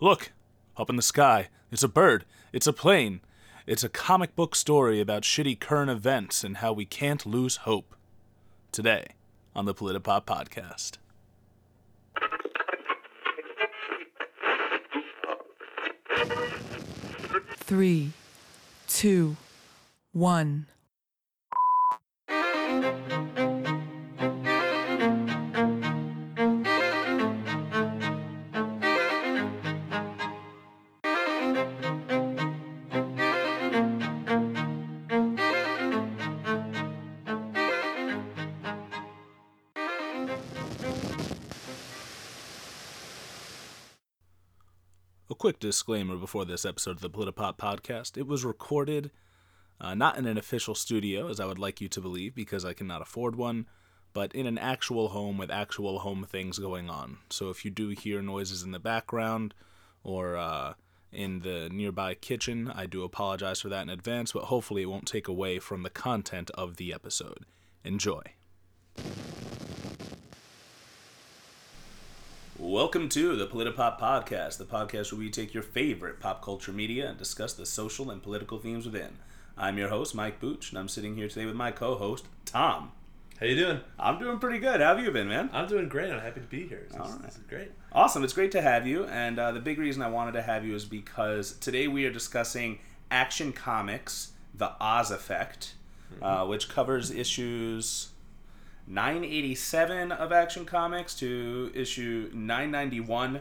Look, up in the sky. It's a bird. It's a plane. It's a comic book story about shitty current events and how we can't lose hope. Today on the Politipop podcast. Three, two, one. Quick disclaimer before this episode of the Politipop podcast. It was recorded uh, not in an official studio, as I would like you to believe, because I cannot afford one, but in an actual home with actual home things going on. So if you do hear noises in the background or uh, in the nearby kitchen, I do apologize for that in advance, but hopefully it won't take away from the content of the episode. Enjoy. Welcome to the Politipop Podcast, the podcast where we take your favorite pop culture media and discuss the social and political themes within. I'm your host, Mike Booch, and I'm sitting here today with my co-host, Tom. How you doing? I'm doing pretty good. How have you been, man? I'm doing great. I'm happy to be here. This, All is- this is great. Awesome. It's great to have you. And uh, the big reason I wanted to have you is because today we are discussing Action Comics, The Oz Effect, uh, which covers issues 987 of Action Comics to issue 991.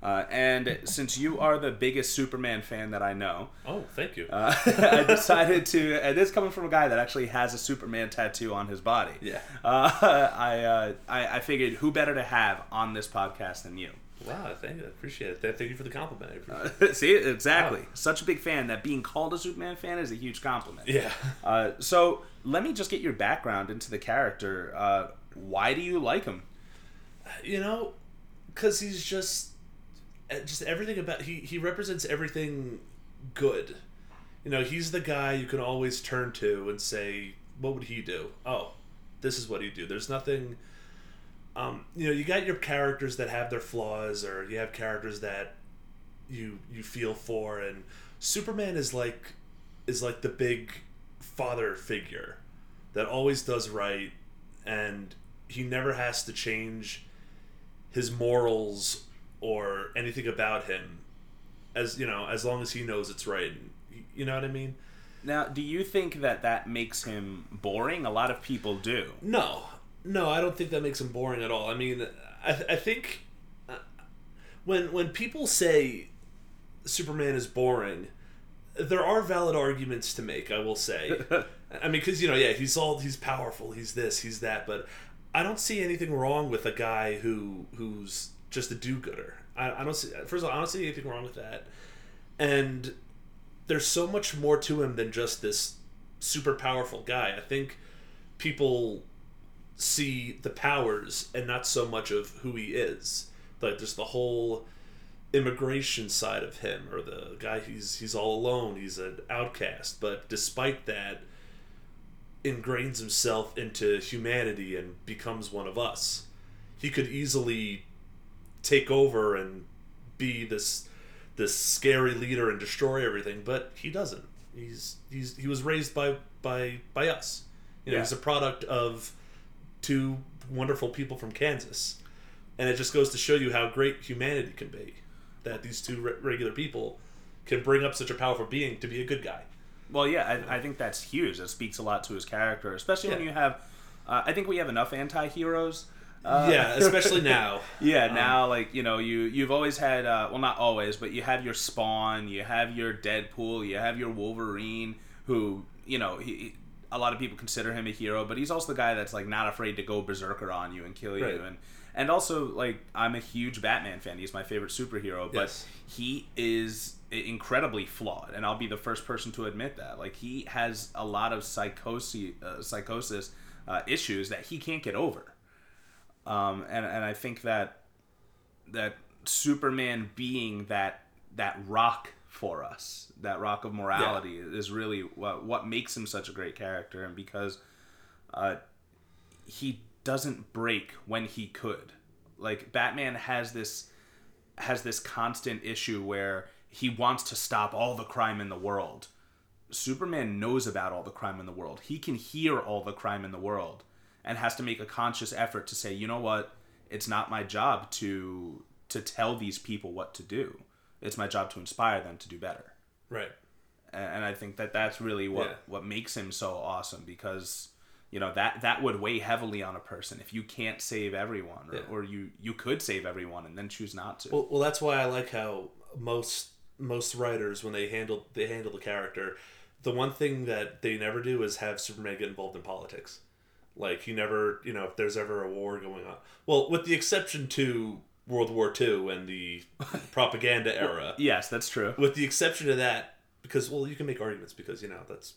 Uh, and since you are the biggest Superman fan that I know, Oh, thank you. uh, I decided to, and this coming from a guy that actually has a Superman tattoo on his body. Yeah. Uh, I, uh, I I figured who better to have on this podcast than you. Wow, thank you. I appreciate it. Thank you for the compliment. I appreciate See, exactly. Wow. Such a big fan that being called a Superman fan is a huge compliment. Yeah. Uh, so let me just get your background into the character. Uh, why do you like him? You know, because he's just, uh, just everything about he he represents everything good. You know, he's the guy you can always turn to and say, "What would he do?" Oh, this is what he'd do. There's nothing. Um, you know, you got your characters that have their flaws, or you have characters that you you feel for, and Superman is like is like the big father figure that always does right, and he never has to change his morals or anything about him, as you know, as long as he knows it's right. You know what I mean? Now, do you think that that makes him boring? A lot of people do. No, no, I don't think that makes him boring at all. I mean, I, I think uh, when when people say Superman is boring, there are valid arguments to make. I will say. I mean, because you know, yeah, he's all he's powerful, he's this, he's that, but I don't see anything wrong with a guy who who's just a do-gooder. I, I don't see. First of all, I don't see anything wrong with that, and there's so much more to him than just this super powerful guy. I think people see the powers and not so much of who he is. Like just the whole immigration side of him or the guy he's he's all alone, he's an outcast, but despite that ingrains himself into humanity and becomes one of us. He could easily take over and be this this scary leader and destroy everything, but he doesn't. He's he's he was raised by by by us. You know, Yeah. he's a product of two wonderful people from Kansas, and it just goes to show you how great humanity can be. That these two re- regular people can bring up such a powerful being to be a good guy. Well, yeah, I, I think that's huge. It speaks a lot to his character, especially when you have. Uh, I think we have enough anti-heroes. Uh, yeah, especially now. Yeah, Um, now like you know you you've always had uh, well not always but you have your Spawn, you have your Deadpool, you have your Wolverine who you know he- a lot of people consider him a hero, but he's also the guy that's like not afraid to go berserker on you and kill you Right. and and also like I'm a huge Batman fan. He's my favorite superhero, but Yes. he is incredibly flawed and I'll be the first person to admit that. Like he has a lot of psychosis uh, psychosis uh, issues that he can't get over. Um, and and I think that that Superman being that that rock for us, that rock of morality, is really what what makes him such a great character, and because uh, he doesn't break when he could. Like Batman has this has this constant issue where he wants to stop all the crime in the world. Superman knows about all the crime in the world. He can hear all the crime in the world and has to make a conscious effort to say, "You know what? It's not my job to to tell these people what to do. It's my job to inspire them to do better." Right. and and I think that that's really what Yeah. what makes him so awesome because you know that that would weigh heavily on a person if you can't save everyone or, Yeah. or you you could save everyone and then choose not to. Well, well, that's why I like how most most writers when they handle they handle the character, the one thing that they never do is have Superman get involved in politics. Like you never, you know, if there's ever a war going on. Well, with the exception to World War II and the propaganda era. yes, that's true. With the exception of that, because well, you can make arguments because you know that's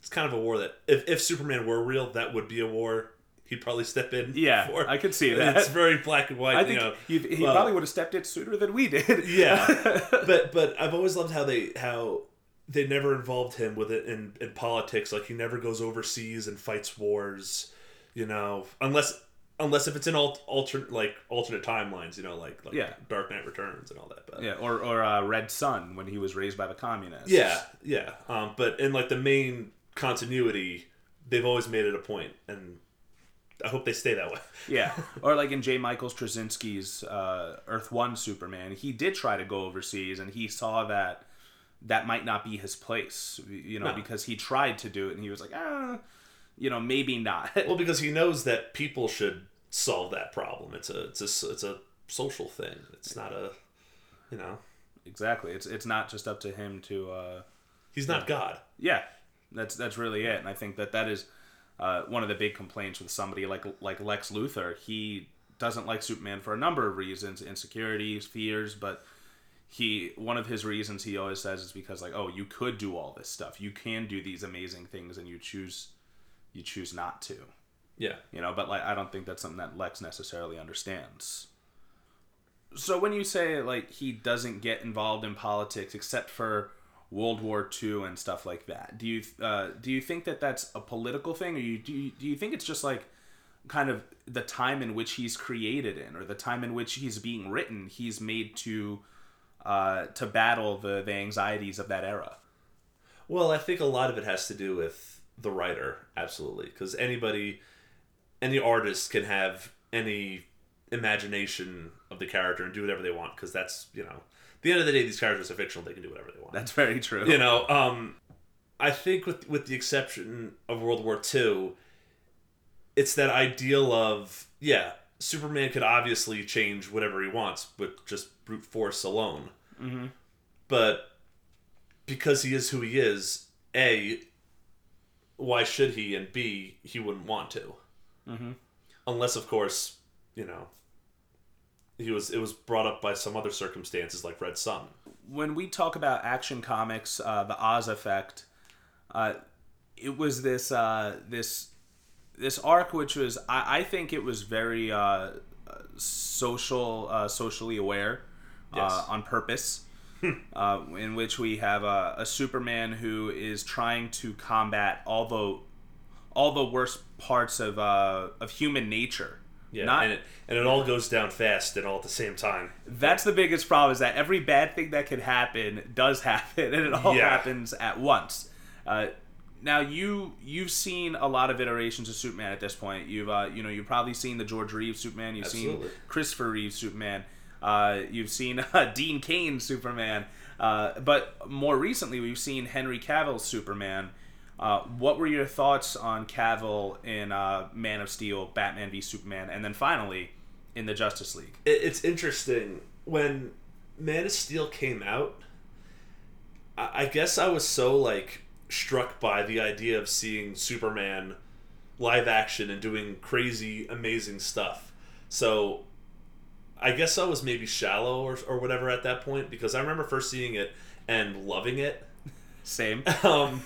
it's kind of a war that if if Superman were real, that would be a war. He'd probably step in. Yeah, for. I could see that. It's very black and white. I you think know. he, he well- probably would have stepped in sooner than we did. yeah but but i've always loved how they how they never involved him with it in in politics like he never goes overseas and fights wars you know unless unless if it's in alt, alternate like alternate timelines you know like like Yeah. dark knight returns and all that but yeah, or or uh, Red Sun when he was raised by the communists. yeah yeah um but in like the main continuity they've always made it a point and i hope they stay that way Yeah, or like in J. Michael Straczynski's uh, Earth One Superman, he did try to go overseas, and he saw that that might not be his place, you know, No. because he tried to do it, and he was like, ah, you know, maybe not. well because he knows that people should solve that problem. It's a it's a it's a social thing. It's not a you know. Exactly, it's it's not just up to him to, uh, he's not god. Yeah, that's that's really it, and I think that that is uh, one of the big complaints with somebody like like Lex Luthor. He doesn't like Superman for a number of reasons, insecurities, fears, but he one of his reasons he always says is because like oh you could do all this stuff. You can do these amazing things and you choose you choose not to. Yeah. You know but like i don't think that's something that lex necessarily understands. So when you say like he doesn't get involved in politics except for world war ii and stuff like that do you uh, do you think that that's a political thing? Or you do, you do you think it's just like kind of the time in which he's created in or the time in which he's being written he's made to uh, to battle the, the anxieties of that era? Well, I think a lot of it has to do with the writer, absolutely, because anybody, any artist can have any imagination of the character and do whatever they want, because that's you know, at the end of the day, these characters are fictional; they can do whatever they want. that's very true you know, um, I think with with the exception of World War II, it's that ideal of yeah, Superman could obviously change whatever he wants with just brute force alone. Mm-hmm. But because he is who he is, a why should he, and b he wouldn't want to, mm-hmm. unless of course you know he was it was brought up by some other circumstances like Red Sun. when we talk about action comics, uh, the Oz effect, uh, it was this uh, this this arc, which was I, I think it was very uh, social, uh, socially aware, Yes. uh, on purpose. uh, in which we have a, a Superman who is trying to combat all the all the worst parts of uh, of human nature. Yeah, Not- and it and it all goes down fast and all at the same time. That's the biggest problem is that every bad thing that could happen does happen, and it all Yeah. happens at once. Uh, now you you've seen a lot of iterations of Superman at this point. You've uh, you know you've probably seen the George Reeves Superman. You've Absolutely. seen Christopher Reeves Superman. Uh, you've seen uh, Dean Cain Superman. Uh, but more recently, we've seen Henry Cavill's Superman. Uh, what were your thoughts on Cavill in uh, Man of Steel, Batman v Superman, and then finally in the Justice League? It's interesting when Man of Steel came out. I guess I was so like struck by the idea of seeing Superman live action and doing crazy, amazing stuff. So I guess I was maybe shallow or, or whatever at that point because I remember first seeing it and loving it. Same. Um,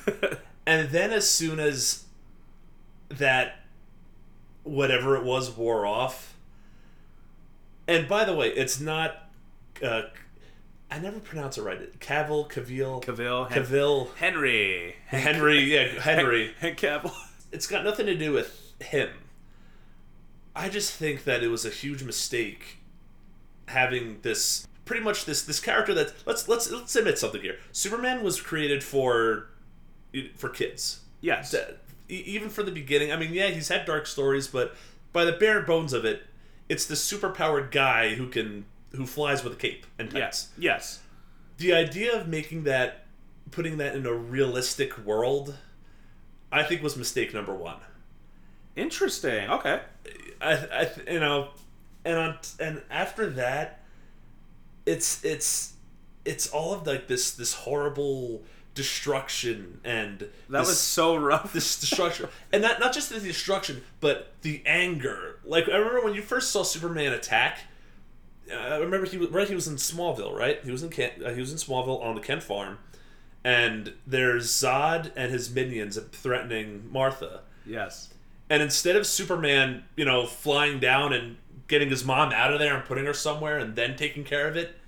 and then as soon as that whatever it was wore off, and by the way, it's not. Uh, I never pronounce it right. Cavill, Cavill, Cavill, Hen- Cavill, Henry, Henry, yeah, Henry. Hen- Cavill. It's got nothing to do with him. I just think that it was a huge mistake having this pretty much this this character that let's let's let's admit something here. Superman was created for for kids. Yes. Even from the beginning. I mean, yeah, he's had dark stories, but by the bare bones of it, it's the superpowered guy who can who flies with a cape and tights. Yes. Yes. The idea of making that, putting that in a realistic world, I think was mistake number one. Interesting. Okay. I, I you know, and on and after that, it's it's it's all of like this this horrible destruction and That this- was so rough. this destruction. And not not just the destruction but the anger. Like i remember when you first saw superman attack uh, i remember he was right he was in smallville right? He was in Kent, uh, he was in smallville on the kent farm. And there's zod and his minions threatening martha. Yes. and instead of superman you know flying down and getting his mom out of there and putting her somewhere and then taking care of it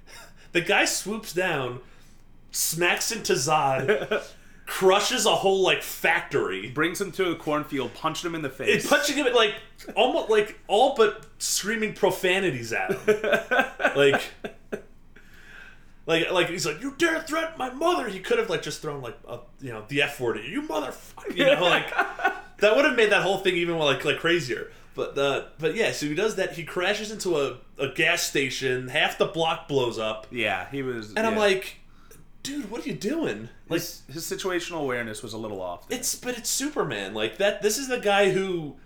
the guy swoops down smacks into zod crushes a whole like factory Brings him to a cornfield, punched him in the face. punching him at like almost like all but screaming profanities at him. like like like he's like, You dare threaten my mother he could have like just thrown like a, you know, the F word at you, you motherfucker you know, like that would have made that whole thing even more like like crazier. But uh but yeah, so he does that, he crashes into a, a gas station, half the block blows up, yeah, he was. and I'm like, dude, what are you doing? Like his, his situational awareness was a little off. there. It's but it's Superman. Like that. This is the guy who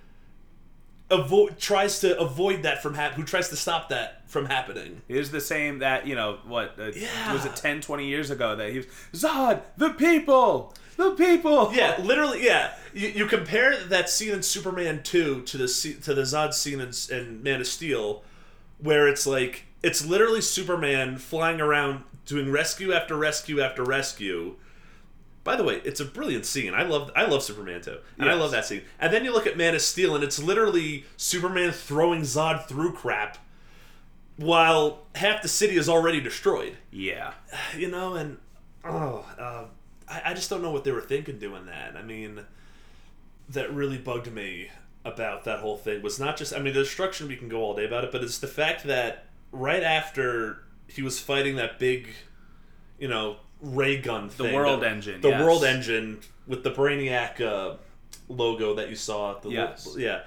avoid tries to avoid that from hap- Who tries to stop that from happening. It is the same that you know what uh, Yeah. was it 10 20 years ago that he was Zod the people the people Yeah, literally. Yeah, you, you compare that scene in Superman two to the to the Zod scene in, in Man of Steel, where it's like it's literally Superman flying around doing rescue after rescue after rescue. By the way, it's a brilliant scene. I love I love Superman too, and I love that scene. And then you look at Man of Steel, and it's literally Superman throwing Zod through crap, while half the city is already destroyed. yeah You know, and oh, uh, I, I just don't know what they were thinking doing that. I mean, that really bugged me about that whole thing was not just I mean the destruction we can go all day about it, but it's the fact that right after he was fighting that big, you know, ray gun thing, the world engine, the yes. world engine with the Brainiac uh, logo that you saw. The Yes. yeah.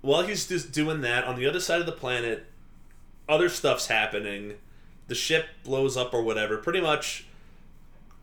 While he's just doing that on the other side of the planet, other stuff's happening. The ship blows up or whatever. Pretty much,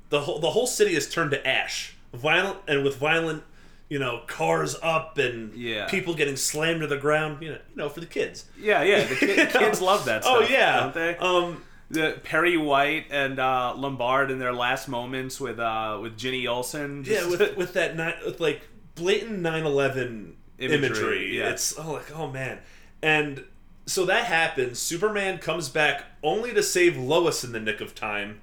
the whole the whole city is turned to ash. Violent and with violent, you know, cars up and Yeah. people getting slammed to the ground. You know, you know, for the kids. yeah yeah the kid, kids love that stuff Oh yeah, don't they Um, the Perry White and uh, Lombard in their last moments with uh, with Jenny Olsen yeah, with with that ni- with like blatant 9/11 imagery. Imagery, yeah. It's oh like oh man, and so that happens. Superman comes back only to save Lois in the nick of time.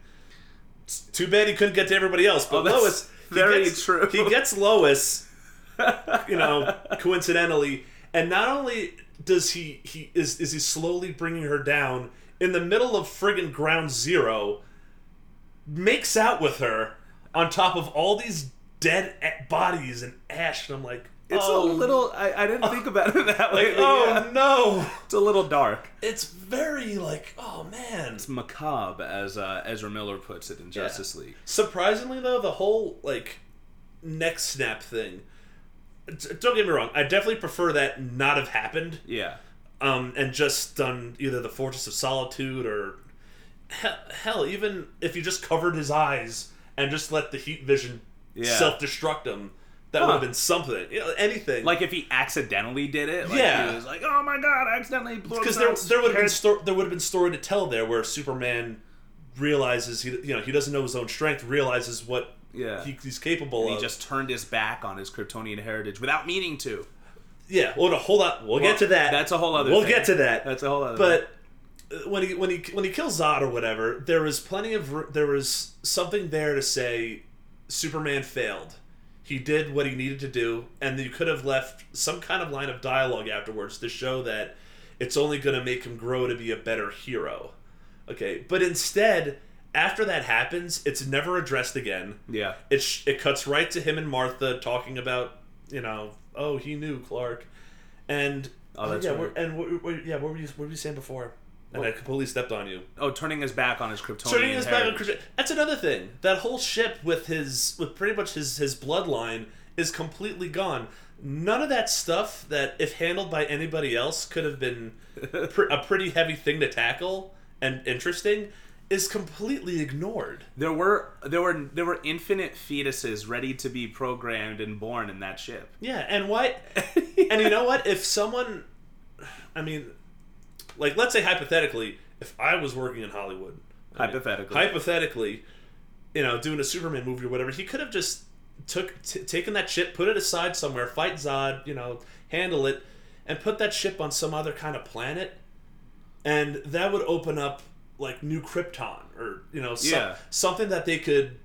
It's too bad he couldn't get to everybody else, but Oh, Lois he very gets, true. He gets Lois, you know, coincidentally, and not only does he he is is he slowly bringing her down in the middle of friggin' ground zero, makes out with her on top of all these dead bodies and ash, and I'm like, it's oh, a little I, I didn't think about it that way like, oh yeah. no, it's a little dark it's very like, oh man. it's macabre as uh, Ezra Miller puts it in Justice League Surprisingly though, the whole like neck snap thing. Don't get me wrong. I definitely prefer that not have happened. yeah um, and just done either the Fortress of Solitude or hell, hell, even if you just covered his eyes and just let the heat vision Yeah. self-destruct him, that Huh. would have been something. You know, anything. like if he accidentally did it like Yeah. he was like oh my god I accidentally blew because there, there would have been sto- there would have been story to tell there where Superman realizes he you know he doesn't know his own strength, realizes what Yeah. he, he's capable he of. just turned his back on his Kryptonian heritage without meaning to. yeah. Well, no, hold on. We'll, Well, get to that. that's a whole other We'll thing. get to that. That's a whole other. but uh, when he when he when he kills Zod or whatever, there was plenty of there was something there to say Superman failed. He did what he needed to do, and you could have left some kind of line of dialogue afterwards to show that it's only going to make him grow to be a better hero. Okay, but instead, after that happens, it's never addressed again. yeah, It sh- it cuts right to him and Martha talking about you know oh he knew Clark, and Oh, oh that's yeah right. we're, and what, what, yeah what were you what were you saying before? and I completely stepped on you. Oh, turning his back on his Kryptonian Turning his back on. Krypton. That's another thing. That whole ship with his with pretty much his his bloodline is completely gone. None of that stuff that, if handled by anybody else, could have been pr- a pretty heavy thing to tackle and interesting, is completely ignored. There were there were there were infinite fetuses ready to be programmed and born in that ship. Yeah, and what? and you know what? If someone, I mean, like let's say hypothetically, if I was working in Hollywood, I mean, Hypothetically. hypothetically, you know, doing a Superman movie or whatever, he could have just took t- taken that ship, put it aside somewhere, fight Zod, you know, handle it, and put that ship on some other kind of planet, and that would open up like new Krypton or you know, some, Yeah. something that they could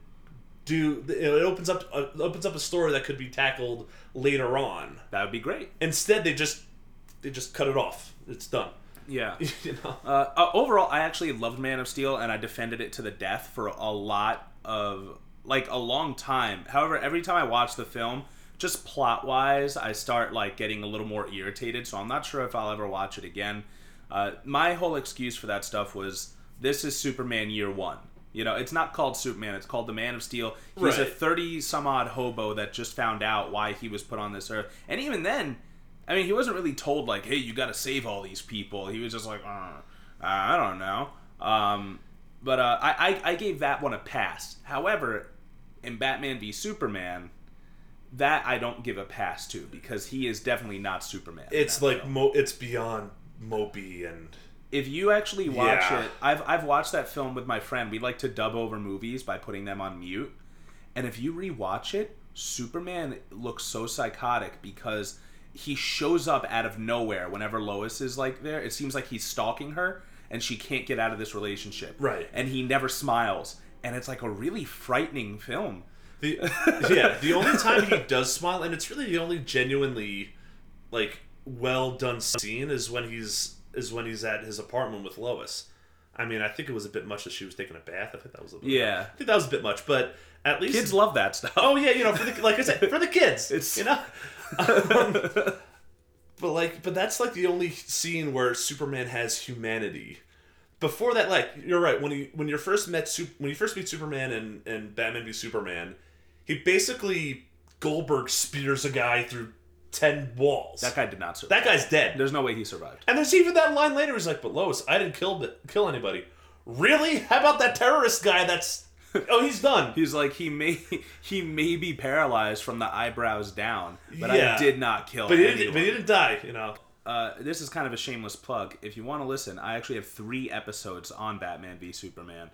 do. It opens up uh, opens up a story that could be tackled later on. That would be great. Instead, they just they just cut it off. It's done. Yeah. you know. Uh, uh, overall, I actually loved Man of Steel, and I defended it to the death for a lot of like a long time. However, every time I watch the film, just plot wise, I start like getting a little more irritated. So I'm not sure if I'll ever watch it again. Uh, my whole excuse for that stuff was this is Superman Year One. You know, it's not called Superman; it's called the Man of Steel. He's a thirty some odd hobo that just found out why he was put on this earth, and even then, I mean, he wasn't really told like, "Hey, you got to save all these people." He was just like, uh, "I don't know." Um, but uh, I, I I gave that one a pass. However, in Batman v Superman, that I don't give a pass to because he is definitely not Superman. It's like mo- it's beyond mopey and if you actually watch Yeah. it, I've I've watched that film with my friend. We like to dub over movies by putting them on mute, and if you rewatch it, Superman looks so psychotic because he shows up out of nowhere whenever Lois is like there. It seems like he's stalking her, and she can't get out of this relationship. Right. And he never smiles, and it's like a really frightening film. the yeah the only time he does smile and it's really the only genuinely like well done scene is when he's is when he's at his apartment with Lois. I mean, I think it was a bit much that she was taking a bath. I think that was a bit Yeah. I think that was a bit much, but at least Kids love that stuff. Oh yeah, you know, for the like I said, for the kids, It's- you know. Um, but like, but that's like the only scene where Superman has humanity. Before that, like you're right when he when you first met Sup- when you first meet Superman and and Batman v Superman, he basically Goldberg spears a guy through ten walls. That guy did not survive. that guy's dead. There's no way he survived. And there's even that line later. He's like, "But Lois, I didn't kill kill anybody. Really? How about that terrorist guy? That's oh, he's done. He's like he may he may be paralyzed from the eyebrows down, but Yeah. I did not kill. But he didn't. But he didn't die. You know. Uh, this is kind of a shameless plug. If you want to listen, I actually have three episodes on Batman v Superman,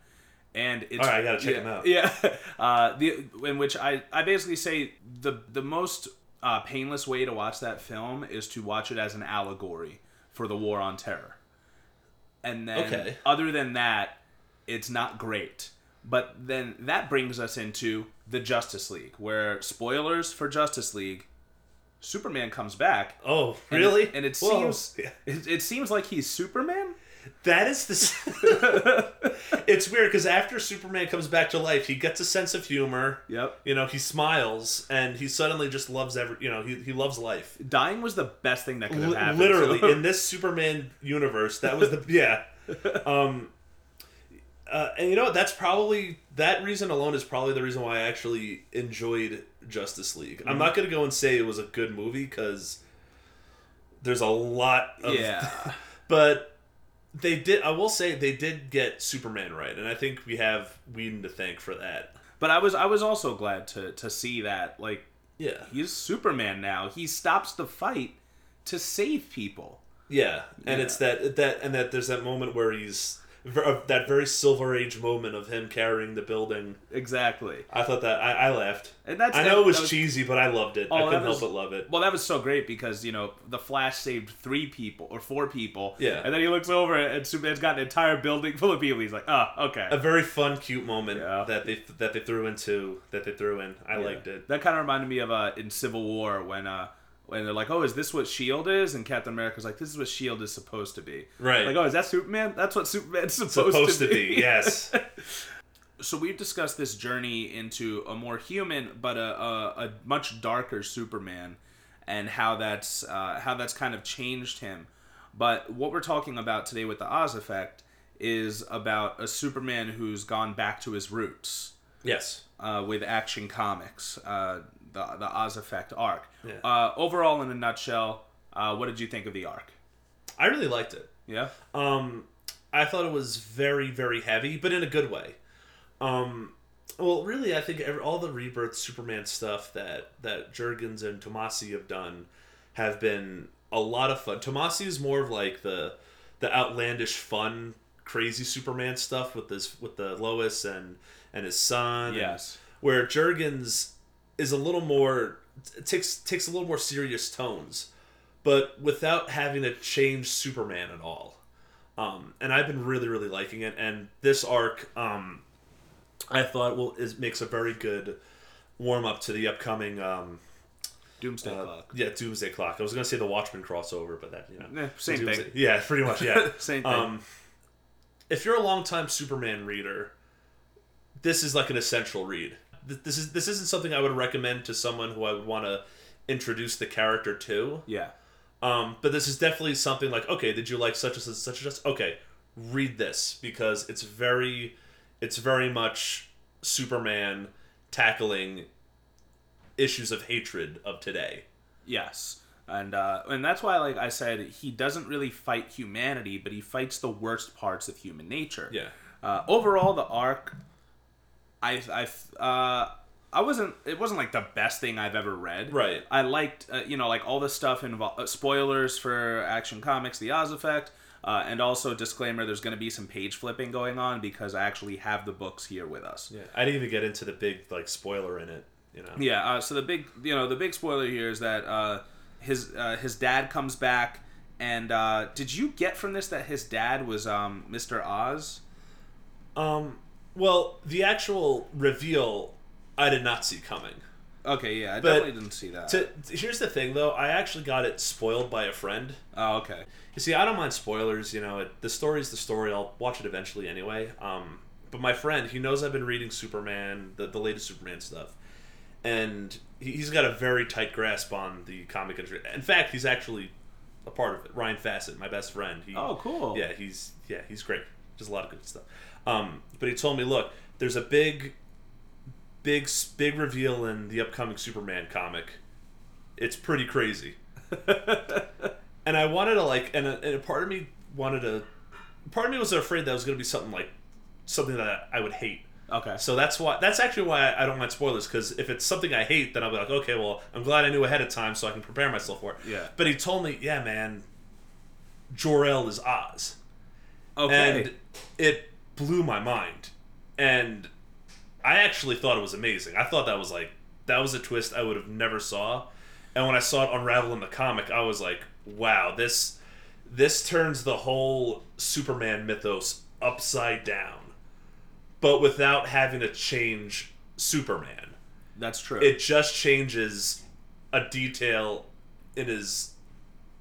and it's All right, I gotta check yeah, 'em out. Yeah, uh, the in which I I basically say the the most uh, painless way to watch that film is to watch it as an allegory for the war on terror, and then Okay. other than that, it's not great. But then that brings us into the Justice League, where spoilers for Justice League, Superman comes back. Oh, and really? it- and it seems it, it seems like he's Superman. That is the. it's weird because after Superman comes back to life, he gets a sense of humor. Yep. You know, he smiles and he suddenly just loves every. You know, he he loves life. Dying was the best thing that could have happened. literally him. in this Superman universe, that was the yeah. Um, uh, and you know? That's probably that reason alone is probably the reason why I actually enjoyed Justice League. Mm-hmm. I'm not gonna go and say it was a good movie because there's a lot of yeah. but they did. I will say they did get Superman right, and I think we have Whedon to thank for that. But I was I was also glad to to see that like Yeah, he's Superman now. He stops the fight to save people. yeah, and Yeah. it's that that and that there's that moment where he's ver- that very Silver Age moment of him carrying the building. Exactly. I thought that I, I laughed. And that's I know it was, was- cheesy, but I loved it. Oh, I couldn't was- help but love it. Well, that was so great because you know the Flash saved three people or four people. Yeah. And then he looks over and Superman's got an entire building full of people. He's like, oh, okay. A very fun, cute moment Yeah. that they that they threw into that they threw in. I liked it. That kind of reminded me of uh, in Civil War when uh, when they're like, "Oh, is this what Shield is?" and Captain America's like, "This is what Shield is supposed to be." Right. Like, oh, is that Superman? That's what Superman's supposed, Supposed to, to be, yes. So we've discussed this journey into a more human, but a, a, a much darker Superman, and how that's uh, how that's kind of changed him. But what we're talking about today with the Oz effect is about a Superman who's gone back to his roots Yes. uh, with Action Comics, uh, the the Oz effect arc. Yeah. Uh, overall, in a nutshell, uh, what did you think of the arc? I really liked it. Yeah. Um, I thought it was very, very heavy, but in a good way. Um, well, really, I think every, all the Rebirth Superman stuff that that Jurgens and Tomasi have done have been a lot of fun. Tomasi is more of like the the outlandish, fun, crazy Superman stuff with this with the Lois and and his son. and- Yes. where Jurgens is a little more takes takes a little more serious tones, but without having to change Superman at all. Um, and I've been really really liking it. And this arc, um, I thought will is makes a very good warm up to the upcoming. Um, Doomsday uh, Clock. yeah, Doomsday Clock. I was gonna say the Watchmen crossover, but that you know, Eh, same Doomsday- thing. Yeah, pretty much. Yeah, Same thing. Um, if you're a longtime Superman reader, this is like an essential read. Th- This is this isn't something I would recommend to someone who I would want to introduce the character to. Yeah. Um, but this is definitely something like, okay, did you like such and such, such and such? Okay, read this because it's very, it's very much Superman tackling issues of hatred of today. Yes. And uh, and that's why, like I said, he doesn't really fight humanity, but he fights the worst parts of human nature. Yeah. Uh, overall, the arc, I I uh, I wasn't. It wasn't like the best thing I've ever read. Right. I liked, uh, you know, like all the stuff involved. Uh, spoilers for Action Comics, The Oz Effect, uh, and also disclaimer: there's going to be some page flipping going on because I actually have the books here with us. Yeah. I didn't even get into the big like spoiler in it. You know. Yeah. Uh, so the big, you know, the big spoiler here is that uh, his uh, his dad comes back, and uh, did you get from this that his dad was um, Mr. Oz? Um. Well, the actual reveal, I did not see coming. Okay, yeah, I But definitely didn't see that. To, here's the thing, though. I actually got it spoiled by a friend. oh, okay. You see, I don't mind spoilers. You know, it, the story's the story. I'll watch it eventually anyway. Um, but my friend, he knows I've been reading Superman, the, the latest Superman stuff, and he, he's got a very tight grasp on the comic industry. In fact, he's actually a part of it. Ryan Fassett, my best friend. He, Oh, cool. Yeah, he's yeah, he's great. Just a lot of good stuff. Um, but he told me, look, there's a big, big, big reveal in the upcoming Superman comic. It's pretty crazy and I wanted to like, and a, and a part of me wanted to, part of me was afraid that it was going to be something like something that I would hate. Okay. So that's why that's actually why I don't mind spoilers because if it's something I hate, then I'll be like, okay, well, I'm glad I knew ahead of time so I can prepare myself for it. Yeah. But he told me, yeah, man, Jor El is Oz, Okay. and it blew my mind, and I actually thought it was amazing. I thought that was like that was a twist I would have never saw, and when I saw it unravel in the comic, I was like, wow, this this turns the whole Superman mythos upside down, but without having to change Superman. That's true. It just changes a detail in his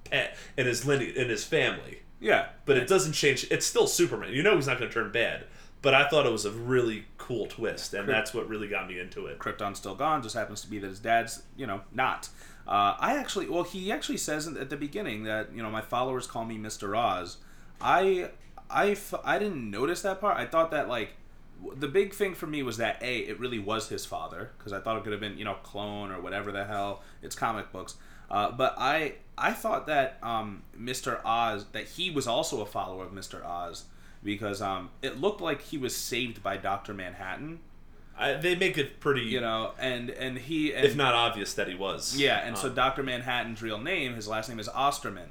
pet, in his lineage, in his family yeah. but it doesn't change. It's still Superman. You know he's not going to turn bad. But I thought it was a really cool twist, and that's what really got me into it. Krypton's still gone. Just happens to be that his dad's, you know, not. Uh, I actually, well, he actually says at the beginning that you know my followers call me Mister Oz. I, I, f- I didn't notice that part. I thought that like w- the big thing for me was that a it really was his father because I thought it could have been you know clone or whatever the hell. It's comic books. Uh, but I I thought that um, Mr. Oz that he was also a follower of Mr. Oz because um, it looked like he was saved by Doctor Manhattan. I, they make it pretty, You know, and and he and, if not obvious, that he was. yeah, and so Um, Dr. Manhattan's real name, his last name is Osterman.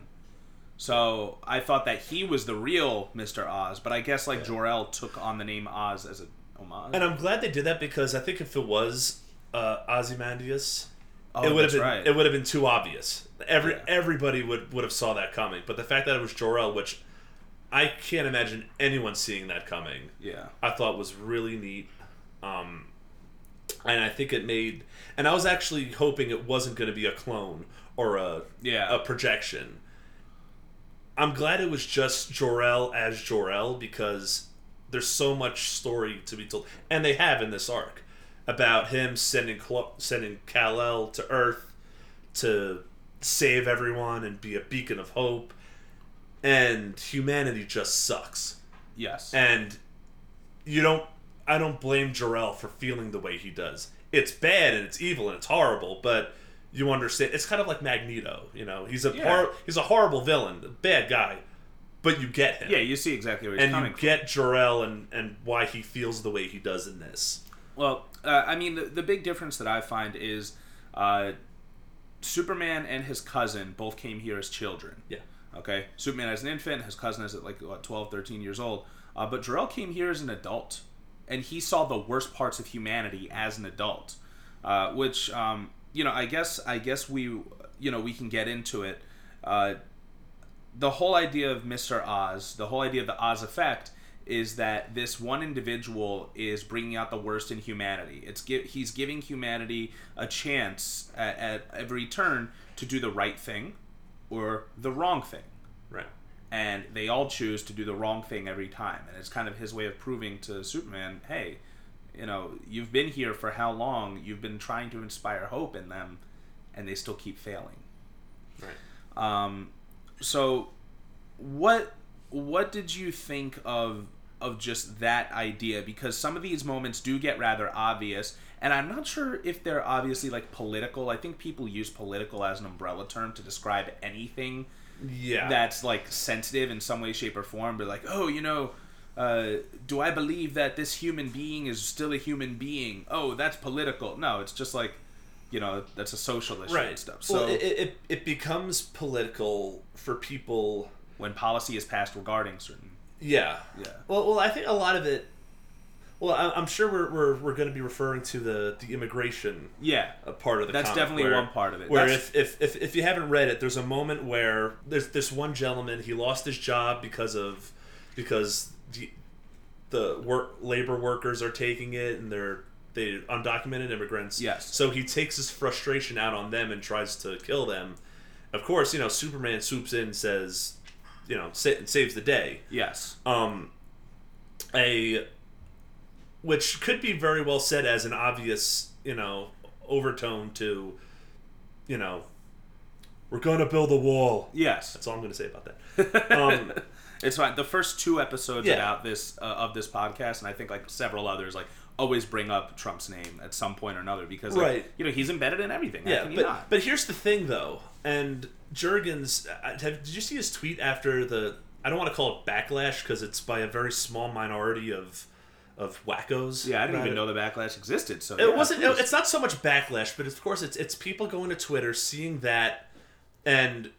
So I thought that he was the real Mr. Oz, but I guess like Jor-El took on the name Oz as a homage. and I'm glad they did that because I think if it was uh, Ozymandias, Oh, it would have been right. it would have been too obvious. Every Yeah. everybody would would have saw that coming. But the fact that it was Jor El, which I can't imagine anyone seeing that coming. yeah. I thought was really neat. Um, and I think it made. And I was actually hoping it wasn't going to be a clone or a Yeah. a projection. I'm glad it was just Jor-El as Jor-El because there's so much story to be told, and they have in this arc about him sending Clo- sending Kal El to Earth to save everyone and be a beacon of hope. and humanity just sucks. Yes. And you don't I don't blame Jor-El for feeling the way he does. It's bad and it's evil and it's horrible, but you understand it's kind of like Magneto, you know. He's a Yeah. hor- he's a horrible villain, a bad guy, but you get him. yeah, you see exactly where he's and coming you from. get Jor-El and and why he feels the way he does in this. Well, uh, I mean, the, the big difference that I find is uh, Superman and his cousin both came here as children. Yeah. Okay? Superman as an infant, his cousin is at like, what, 12, 13 years old. Uh, but Jor-El came here as an adult, and he saw the worst parts of humanity as an adult. Uh, which, um, you know, I guess, I guess we, you know, we can get into it. Uh, the whole idea of Mr. Oz, the whole idea of the Oz effect, is that this one individual is bringing out the worst in humanity. It's gi- he's giving humanity a chance at, at every turn to do the right thing or the wrong thing, Right. and they all choose to do the wrong thing every time. And it's kind of his way of proving to Superman, hey, you know, you've been here for how long? You've been trying to inspire hope in them, and they still keep failing. Right. Um, so, what what did you think of of just that idea? Because some of these moments do get rather obvious, and I'm not sure if they're obviously like political. I think people use political as an umbrella term to describe anything Yeah. that's like sensitive in some way, shape, or form. But like, oh, you know. Uh, do I believe that this human being is still a human being? Oh, that's political. No, it's just like, you know, that's a social issue and right. stuff. So well, it, it it becomes political for people. When policy is passed regarding certain Yeah. Yeah. Well, well, I think a lot of it. Well, I- I'm sure we're, we're, we're going to be referring to the, the immigration yeah uh, part of the That's definitely where- one part of it. Where That's- if, if, if, if you haven't read it, there's a moment where there's this one gentleman he lost his job because of because the the work labor workers are taking it and they're they undocumented immigrants. Yes. So he takes his frustration out on them and tries to kill them. Of course, you know Superman swoops in and says, you know, sa- saves the day yes um, a which could be very well said as an obvious, you know, overtone to, you know, we're gonna build a wall. yes That's all I'm gonna say about that. Um, it's fine the first two episodes Yeah. about this uh, of this podcast and i think like several others like always bring up trump's name at some point or another because like, Right. you know he's embedded in everything How yeah, but but here's the thing though, and Jurgens, uh, have, did you see his tweet after the? I don't want to call it backlash because it's by a very small minority of of wackos. yeah i didn't even it. know the backlash existed so it yeah, wasn't please. it's not so much backlash but of course it's it's people going to twitter seeing that and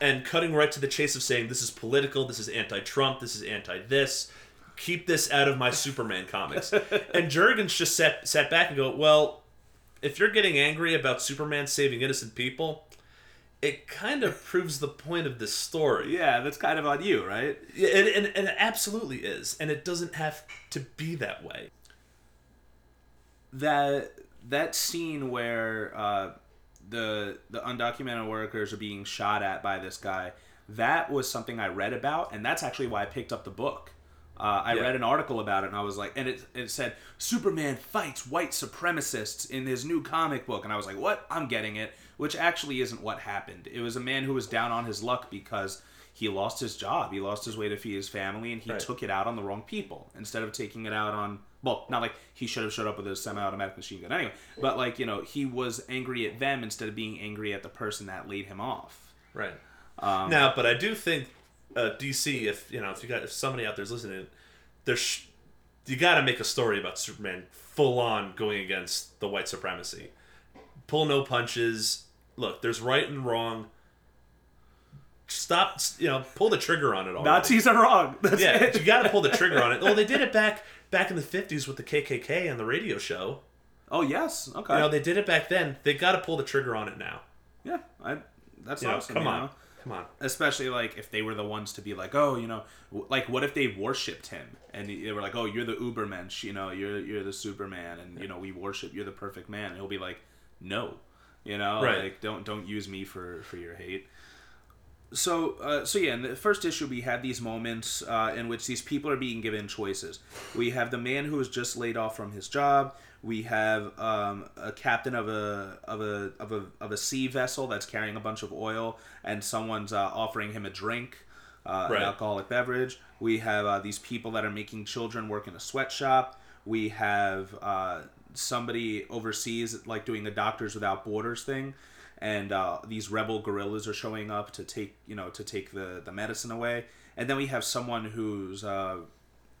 and cutting right to the chase of saying this is political this is anti-trump this is anti-this keep this out of my superman comics and jurgens just sat sat back and go well if you're getting angry about superman saving innocent people it kind of proves the point of this story yeah that's kind of on you right Yeah, and, and, and it absolutely is and it doesn't have to be that way that that scene where uh, the the undocumented workers are being shot at by this guy that was something I read about, and that's actually why I picked up the book. Uh, I Yeah. read an article about it, and I was like, and it it said Superman fights white supremacists in his new comic book, and I was like, what? I'm getting it, which actually isn't what happened. It was a man who was down on his luck because he lost his job, he lost his way to feed his family, and he Right. took it out on the wrong people instead of taking it out on well, not like he should have showed up with a semi-automatic machine gun anyway, but like you know he was angry at them instead of being angry at the person that laid him off. Right. Um, now, but I do think uh, DC, if you know, if you got if somebody out there's listening, there's you got to make a story about Superman full on going against the white supremacy. Pull no punches. Look, there's right and wrong. Stop, you know, pull the trigger on it already. Nazis are wrong. That's yeah, it. you got to pull the trigger on it. Well, they did it back back in the '50s with the KKK on the radio show. Oh yes, okay. You know, they did it back then. They got to pull the trigger on it now. yeah, I, that's You know, awesome. come on, know? come on. Especially like if they were the ones to be like, oh, you know, like what if they worshipped him and they were like, oh, you're the Ubermensch, you know, you're you're the Superman, and you know we worship, you're the perfect man, and he'll be like, no, you know, Right. like don't don't use me for for your hate. So, uh, so yeah, in the first issue, we have these moments uh, in which these people are being given choices. We have the man who was just laid off from his job. We have um, a captain of a of a of a of a sea vessel that's carrying a bunch of oil, and someone's uh, offering him a drink. uh, Right. an alcoholic beverage. We have uh, these people that are making children work in a sweatshop. We have uh, somebody overseas like doing the Doctors Without Borders thing, and uh, these rebel guerrillas are showing up to take you know to take the the medicine away. And then we have someone who's uh,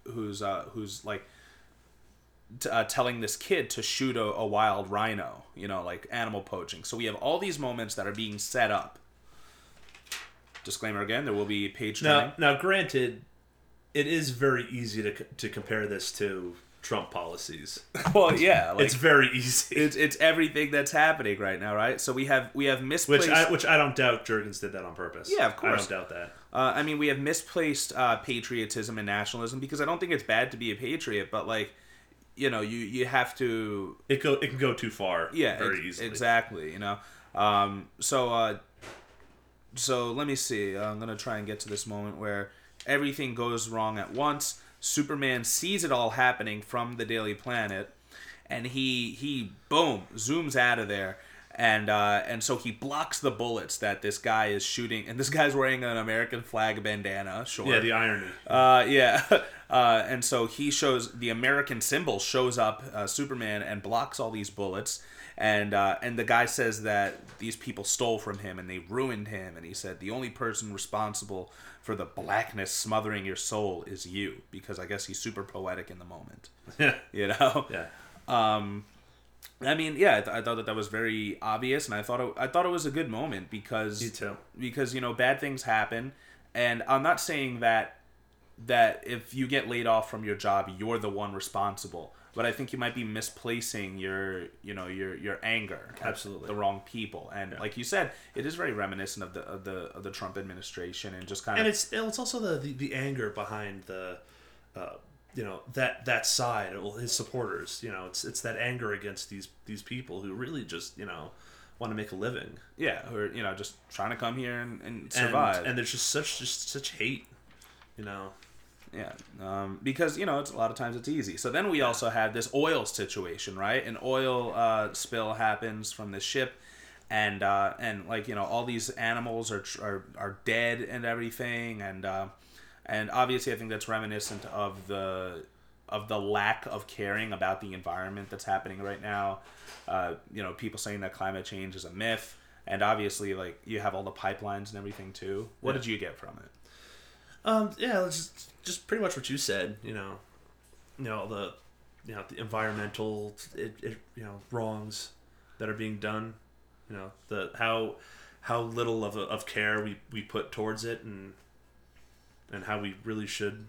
who's uh, who's like t- uh, telling this kid to shoot a, a wild rhino, you know, like animal poaching. So we have all these moments that are being set up. Disclaimer again: there will be page turning. Now, now, granted, it is very easy to to compare this to Trump policies. well, yeah, like it's very easy. it's it's everything that's happening right now, right? So we have we have misplaced. which I which I don't doubt Jurgens did that on purpose. Yeah, of course, I don't doubt that. Uh, I mean, we have misplaced uh, patriotism and nationalism because I don't think it's bad to be a patriot, but like, you know, you you have to It go it can go too far. yeah very ex- easily. exactly you know um so uh so let me see i'm gonna try and get to this moment where everything goes wrong at once superman sees it all happening from the daily planet and he he boom zooms out of there and uh and so he blocks the bullets that this guy is shooting and this guy's wearing an american flag bandana sure Yeah, the irony. uh, yeah. Uh, and so he shows the American symbol shows up, uh, Superman, and blocks all these bullets. And uh, and the guy says that these people stole from him and they ruined him. And he said the only person responsible for the blackness smothering your soul is you, because I guess he's super poetic in the moment. yeah, You know. yeah. Um, I mean, yeah, I, th- I thought that that was very obvious, and I thought it, I thought it was a good moment because Me too. because you know bad things happen, and I'm not saying that that if you get laid off from your job, you're the one responsible. But I think you might be misplacing your, you know, your your anger Absolutely. the wrong people. And like you said, it is very reminiscent of the of the of the Trump administration and just kind and of it's it's also the, the, the anger behind the uh, you know that that side well, his supporters you know it's it's that anger against these these people who really just you know want to make a living yeah, or you know, just trying to come here and, and and, survive. and there's just such just such hate you know Yeah, um, because you know it's a lot of times it's easy. So then we also have this oil situation, right? An oil uh, spill happens from this ship, and uh, and like you know all these animals are are, are dead and everything, and uh, and obviously I think that's reminiscent of the of the lack of caring about the environment that's happening right now. Uh, you know, people saying that climate change is a myth, and obviously like you have all the pipelines and everything too. What Yeah. did you get from it? Um, yeah, just, just pretty much what you said. You know, you know the, you know the environmental, it, it, you know wrongs that are being done. You know the how how little of, of care we, we put towards it, and and how we really should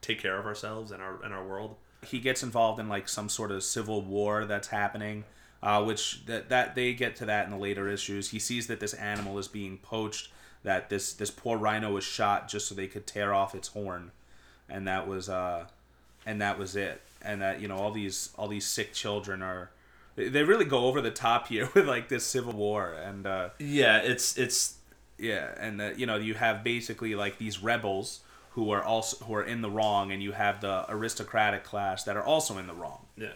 take care of ourselves and our and our world. he gets involved in like some sort of civil war that's happening uh, which that that they get to that in the later issues he sees that this animal is being poached that this this poor rhino was shot just so they could tear off its horn and that was uh and that was it and that you know all these all these sick children are they they really go over the top here with like this civil war and uh Yeah, it's it's yeah, and that you know you have basically like these rebels who are also who are in the wrong, and you have the aristocratic class that are also in the wrong. yeah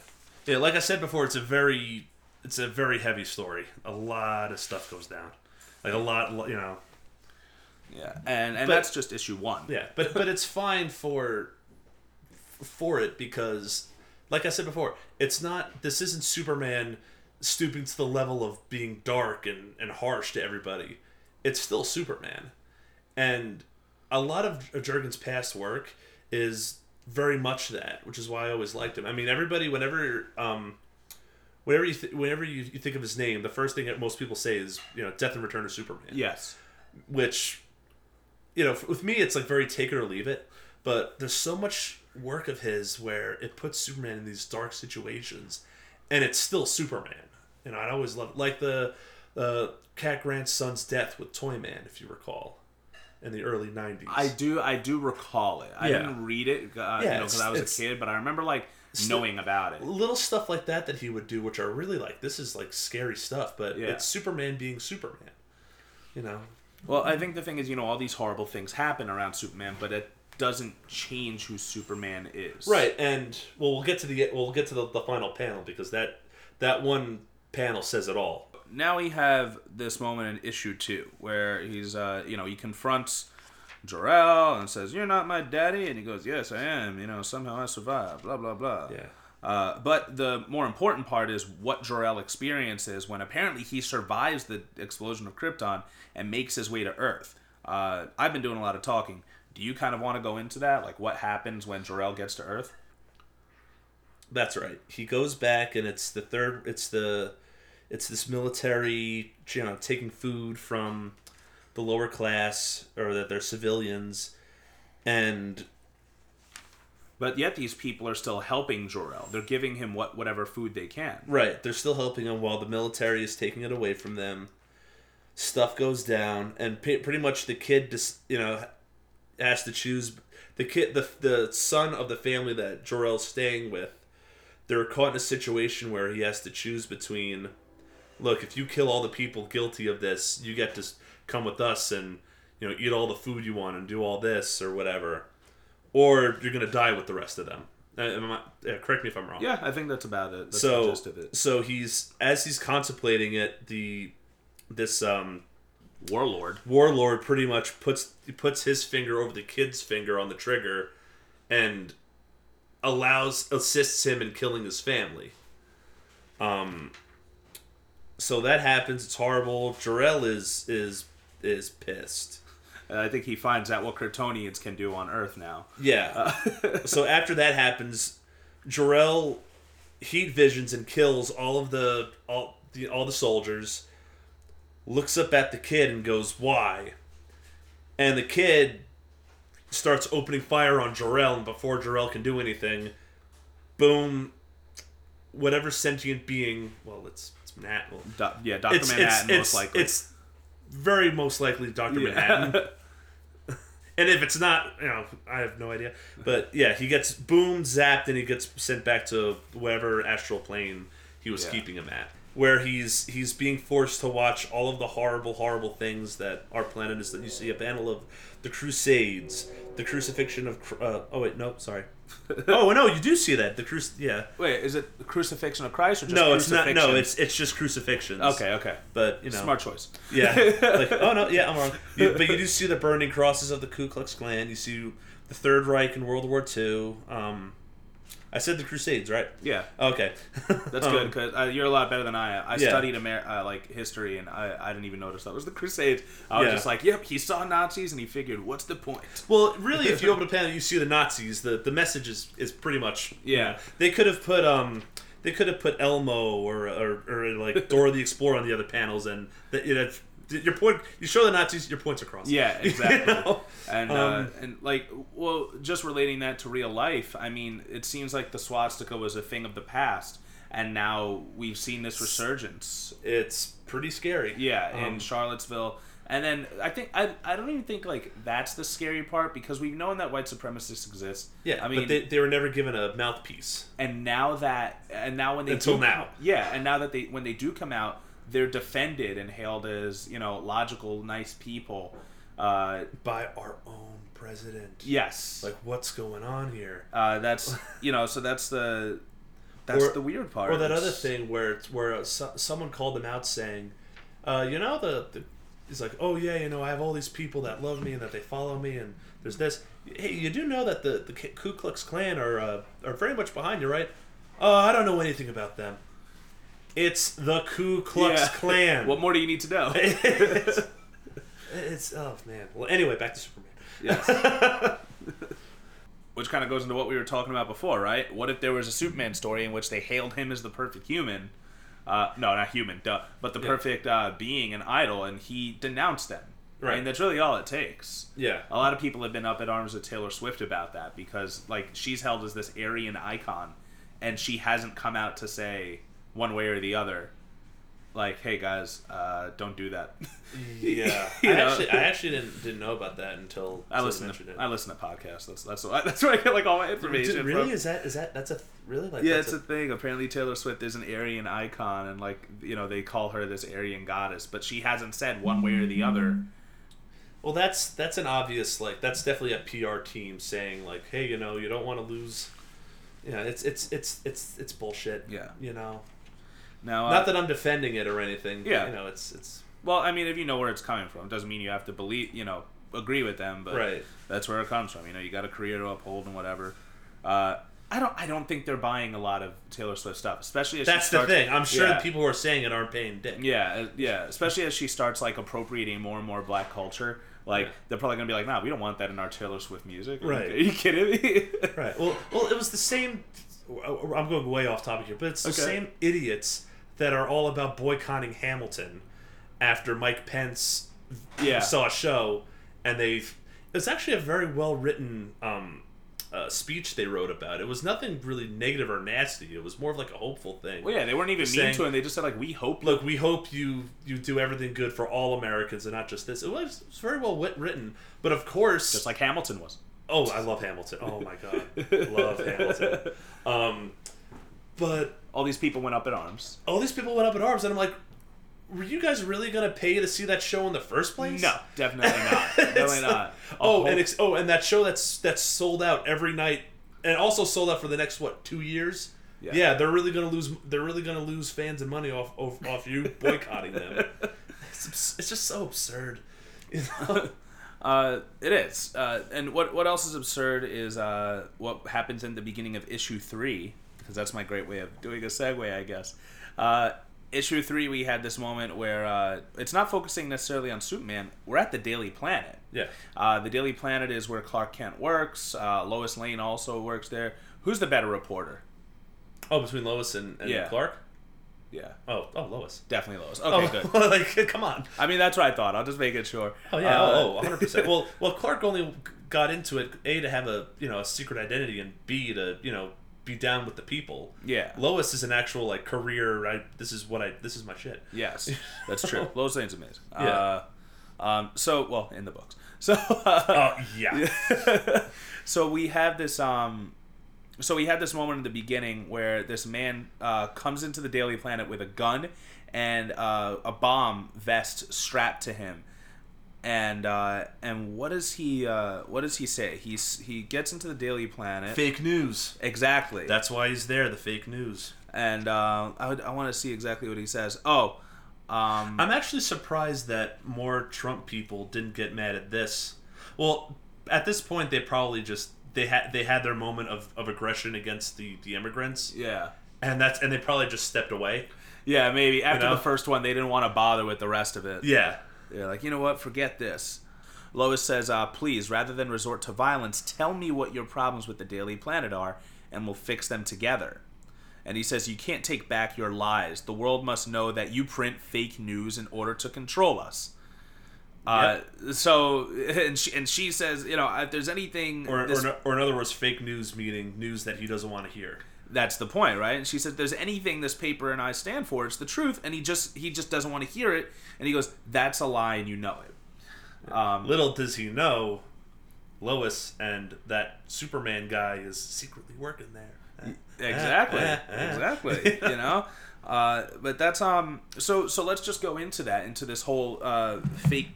yeah. Like I said before, it's a very it's a very heavy story. A lot of stuff goes down, like a lot. You know, Yeah, and and But- that's just issue one. Yeah, but but it's fine for for it because, like I said before, it's not. This isn't Superman stooping to the level of being dark and and harsh to everybody. It's still Superman, and a lot of Jurgens' past work is very much that, which is why I always liked him. I mean, everybody whenever um. Whenever you, th- whenever you, you think of his name, the first thing that most people say is, you know, Death and Return of Superman Yes. which you know with me it's like very take it or leave it but there's so much work of his where it puts superman in these dark situations and it's still superman And know i always love like the uh, cat grant's son's death with toyman if you recall in the early 90s I do I do recall it. I Yeah. didn't read it, uh, Yeah, you know, because I was a kid, but I remember like knowing about it. little stuff like that that he would do which are really like this is like scary stuff but Yeah. it's superman being superman you know Well, I think the thing is, you know, all these horrible things happen around Superman, but it doesn't change who Superman is. Right, and well, we'll get to the we'll get to the, the final panel because that that one panel says it all. now we have this moment in issue two where he's uh you know he confronts Jor-El and says, "You're not my daddy," and he goes, "Yes, I am." You know, somehow I survived. Blah blah blah. Yeah. Uh, but the more important part is what Jor-El experiences when apparently he survives the explosion of Krypton and makes his way to Earth. Uh, I've been doing a lot of talking. Do you kind of want to go into that? Like what happens when Jor-El gets to Earth? That's right. He goes back, and it's the third. It's the, it's this military, you know, taking food from the lower class, or that they're civilians, and But yet these people are still helping Jor-El. They're giving him what whatever food they can. right, they're still helping him while the military is taking it away from them. Stuff goes down, and p- pretty much the kid just, you know, has to choose. The kid, the the son of the family that Jor-El's staying with, they're caught in a situation where he has to choose between look if you kill all the people guilty of this you get to come with us and you know eat all the food you want and do all this or whatever or you're gonna die with the rest of them Uh, am I- uh, correct me if i'm wrong Yeah, I think that's about it. That's so the gist of it. so he's as he's contemplating it the this um Warlord. warlord pretty much puts he puts his finger over the kid's finger on the trigger and allows assists him in killing his family um so that happens it's horrible Jor-El is is is pissed And I think he finds out what Kryptonians can do on Earth now. yeah uh, so after that happens Jor-El heat visions and kills all of the all the all the soldiers looks up at the kid and goes why and the kid starts opening fire on Jor-El and before Jor-El can do anything boom whatever sentient being well it's it's Do- yeah, Doctor Manhattan it's, most likely. it's very most likely Dr. Yeah. Manhattan and if it's not, you know, I have no idea. But yeah, he gets boom zapped and he gets sent back to whatever astral plane he was Yeah. keeping him at, where he's he's being forced to watch all of the horrible, horrible things that our planet is. That you see a panel of the Crusades, the crucifixion of. Uh, oh wait, no, sorry. oh no, you do see that the cruci. Yeah. Wait, is it the crucifixion of Christ or just No, it's not. No, it's it's just crucifixions. okay. Okay, But you know, smart choice. Yeah. Like, oh no, yeah, I'm wrong. You, but you do see the burning crosses of the Ku Klux Klan. You see the Third Reich in World War II. Um, I said the Crusades, right? Yeah, Okay. that's Um, good because uh, you're a lot better than I am. I Yeah. studied Amer- uh, like history, and I, I didn't even notice that was the Crusades. I was Yeah. just like, yep, he saw Nazis, and he figured, what's the point? Well, really, if you open a panel, you see the Nazis. The the message is, is pretty much you Yeah. know, they could have put um they could have put Elmo or or, or like Dora the Explorer on the other panels, and that you know your point. You show the Nazis, your points across. Yeah, You exactly. know? And uh, Um, and like, well, just relating that to real life, I mean, it seems like the swastika was a thing of the past, and now we've seen this resurgence. It's pretty scary. Yeah, in Um, Charlottesville. And then I think I, I don't even think like that's the scary part because we've known that white supremacists exist. Yeah, I mean, but they, they were never given a mouthpiece. and now that and now when they Until do, now. yeah, and now that they when they do come out, they're defended and hailed as you know logical, nice people. Uh, by our own president. yes, Like, what's going on here? uh, that's you know so that's the that's Or- the weird part. Or that other thing where it's where so, someone called them out saying, uh, you know, the, the he's like, oh yeah, you know, I have all these people that love me and that they follow me, and there's this. Hey, you do know that the the Ku Klux Klan are uh, are very much behind you, right? Oh, I don't know anything about them. It's the Ku Klux Yeah. Klan. what more do you need to know? it's, it's oh man. Well, anyway, back to Superman. Yes. Which kind of goes into what we were talking about before, right? What if there was a Superman story in which they hailed him as the perfect human? Uh, no, not human, duh, but the Yeah. perfect uh, being and idol, and he denounced them. I Right. mean, that's really all it takes. Yeah. A lot of people have been up at arms with Taylor Swift about that because, like, she's held as this Aryan icon, and she hasn't come out to say one way or the other, like, "Hey guys, uh, don't do that." Yeah, You I actually, I actually didn't didn't know about that until I listened to it. I listen to podcasts. That's that's what, that's where I get like all my Dude, information really? from. Is that is that that's a really like Yeah, that's it's a thing. Apparently, Taylor Swift is an Aryan icon, and like you know, they call her this Aryan goddess, but she hasn't said one way or the other. well, that's that's an obvious like that's definitely a PR team saying like, hey, you know, you don't want to lose. Yeah, it's it's it's it's it's bullshit. Yeah. you know, Now, uh, not that I'm defending it or anything. but, Yeah. you know, it's it's well, I mean, if you know where it's coming from, it doesn't mean you have to believe. You know, agree with them, but Right. that's where it comes from. You know, you got a career to uphold and whatever. Uh, I don't. I don't think they're buying a lot of Taylor Swift stuff, especially as she That's the thing. I'm sure Yeah. the people who are saying it aren't paying dick. Yeah, uh, yeah. Especially as she starts like appropriating more and more black culture. Like Yeah. they're probably gonna be like, "Nah, we don't want that in our Taylor Swift music." Are you- Right. Are you kidding me? Right. Well, well, it was the same. I'm going way off topic here, but it's the Okay. same idiots that are all about boycotting Hamilton after Mike Pence Yeah. saw a show, and they. It's actually a very well written um, uh, speech they wrote about. It was nothing really negative or nasty. It was more of like a hopeful thing. Well, yeah, they weren't even mean saying- to him. They just said like, "We hope." Look, we hope you you do everything good for all Americans and not just this. It was, it was very well wit- written, but of course, just like Hamilton was. Oh, I love Hamilton. Oh my god, love Hamilton. Um, but All these people went up in arms. all these people went up in arms, and I'm like, were you guys really gonna pay to see that show in the first place? No, definitely not. definitely not. A Oh, whole- and ex- oh, and that show that's that's sold out every night, and also sold out for the next what two years? Yeah. Yeah, they're really gonna lose. They're really gonna lose fans and money off off, off you boycotting them. It's, abs- it's just so absurd. You know? Uh, it is. Uh, and what what else is absurd is uh, what happens in the beginning of issue three, because that's my great way of doing a segue, I guess. Uh, issue three, we had this moment where uh, it's not focusing necessarily on Superman. We're at the Daily Planet. yeah. Uh, the Daily Planet is where Clark Kent works. Uh, Lois Lane also works there. Who's the better reporter? Oh, between Lois and, and Yeah. Clark. Yeah, Oh, oh, Lois. definitely Lois. Okay, oh, good. like, come on. I mean, that's what I thought. I'll just make it sure. Oh yeah, Uh, oh, 100 percent. Well, well, Clark only got into it a to have a you know a secret identity and b to you know be down with the people. Yeah. Lois is an actual like career. I this is what I this is my shit. Yes, that's true. Lois Lane's amazing. Yeah. Uh, um, so, well, in the books. So, uh, Oh yeah. so we have this. Um, so we had this moment in the beginning where this man uh, comes into the Daily Planet with a gun and uh, a bomb vest strapped to him. And uh, and what does he uh, what does he say? He's he gets into the Daily Planet. Fake news. Exactly. That's why he's there. The fake news. and uh, I would, I want to see exactly what he says. Oh, um, I'm actually surprised that more Trump people didn't get mad at this. Well, at this point, they probably just they had they had their moment of, of aggression against the the immigrants, yeah. and that's and they probably just stepped away. Yeah, maybe after know? the first one, they didn't want to bother with the rest of it. Yeah. They're like, you know what? Forget this. Lois says, uh, please, rather than resort to violence, tell me what your problems with the Daily Planet are, and we'll fix them together. And he says, you can't take back your lies. The world must know that you print fake news in order to control us. Uh, so, and she, and she says, you know, if there's anything, Or, this- or, or in other words, fake news meaning news that he doesn't want to hear. That's the point, right? And she said, "There's anything this paper and I stand for, it's the truth." And he just he just doesn't want to hear it, and he goes, "That's a lie, and you know it." Um, Little does he know, Lois and that Superman guy is secretly working there. exactly, exactly. You know, uh, but that's um. So so let's just go into that into this whole uh fake,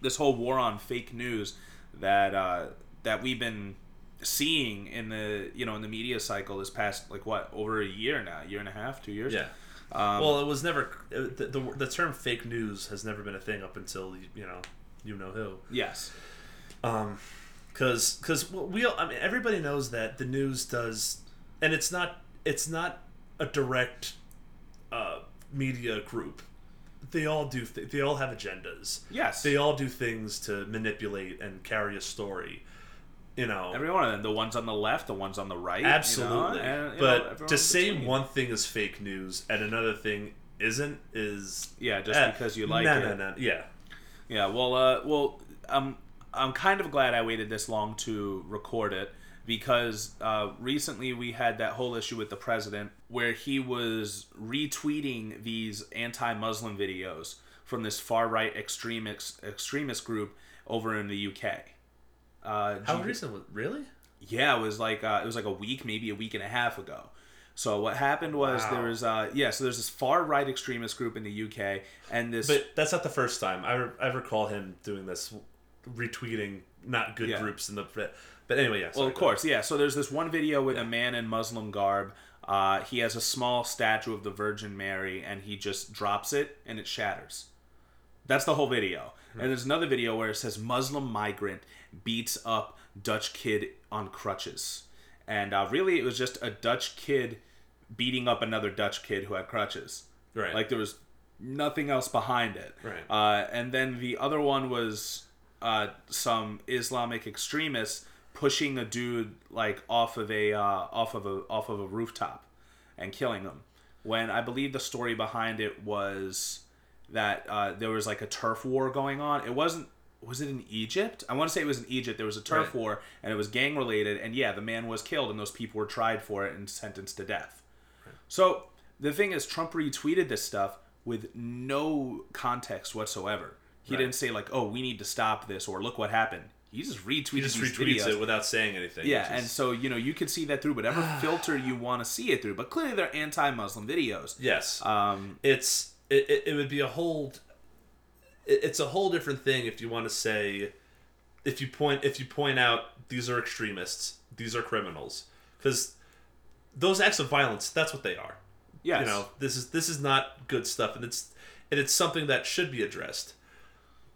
this whole war on fake news that uh that we've been seeing in the you know in the media cycle this past like what over a year now, year and a half, two years. Yeah. Um, well, it was never the, the the term fake news has never been a thing up until you know you know who. yes. Um, because because we all, I mean everybody knows that the news does, and it's not it's not a direct uh, media group. They all do. Th- they all have agendas. Yes. They all do things to manipulate and carry a story. You know. Every one of them. The ones on the left, the ones on the right. you know, Absolutely. and, you know, but everyone to say between. one thing is fake news and another thing isn't is Yeah, just eh, because you like no, it. No, no, yeah. Yeah, well, uh, well, um, I'm kind of glad I waited this long to record it because uh, recently we had that whole issue with the president where he was retweeting these anti-Muslim videos from this far-right extremist extremist group over in the UK. Uh, How G- recent was really? Yeah, it was like uh, it was like a week, maybe a week and a half ago. So what happened was Wow. there was uh, yeah, so there's this far right extremist group in the UK, and this But that's not the first time. I, re- I recall him doing this, retweeting not good Yeah. groups in the. But anyway, yeah. Well, of course, yeah. So there's this one video with a man in Muslim garb. Uh, he has a small statue of the Virgin Mary, and he just drops it, and it shatters. That's the whole video. And there's another video where it says Muslim migrant beats up Dutch kid on crutches. And uh, really, it was just a Dutch kid beating up another Dutch kid who had crutches. Right. Like there was nothing else behind it. Right. Uh, and then the other one was uh, some Islamic extremists pushing a dude like off of a uh, off of a off of a rooftop and killing him. When I believe the story behind it was that uh, there was like a turf war going on. It wasn't. Was it in Egypt? I want to say it was in Egypt. There was a turf Right. war, and it was gang related. And yeah, the man was killed, and those people were tried for it and sentenced to death. So the thing is, Trump retweeted this stuff with no context whatsoever. He Right. didn't say like, "Oh, we need to stop this," or "Look what happened." He just retweeted He just these retweets videos. it without saying anything. Yeah, which and so you know you could see that through whatever filter you want to see it through. But clearly, they're anti-Muslim videos. yes, Um, it's it, it, would be a whole it's a whole different thing if you want to say if you point if you point out these are extremists these are criminals. Because those acts of violence that's what they are. Yes. you know this is this is not good stuff and it's and it's something that should be addressed.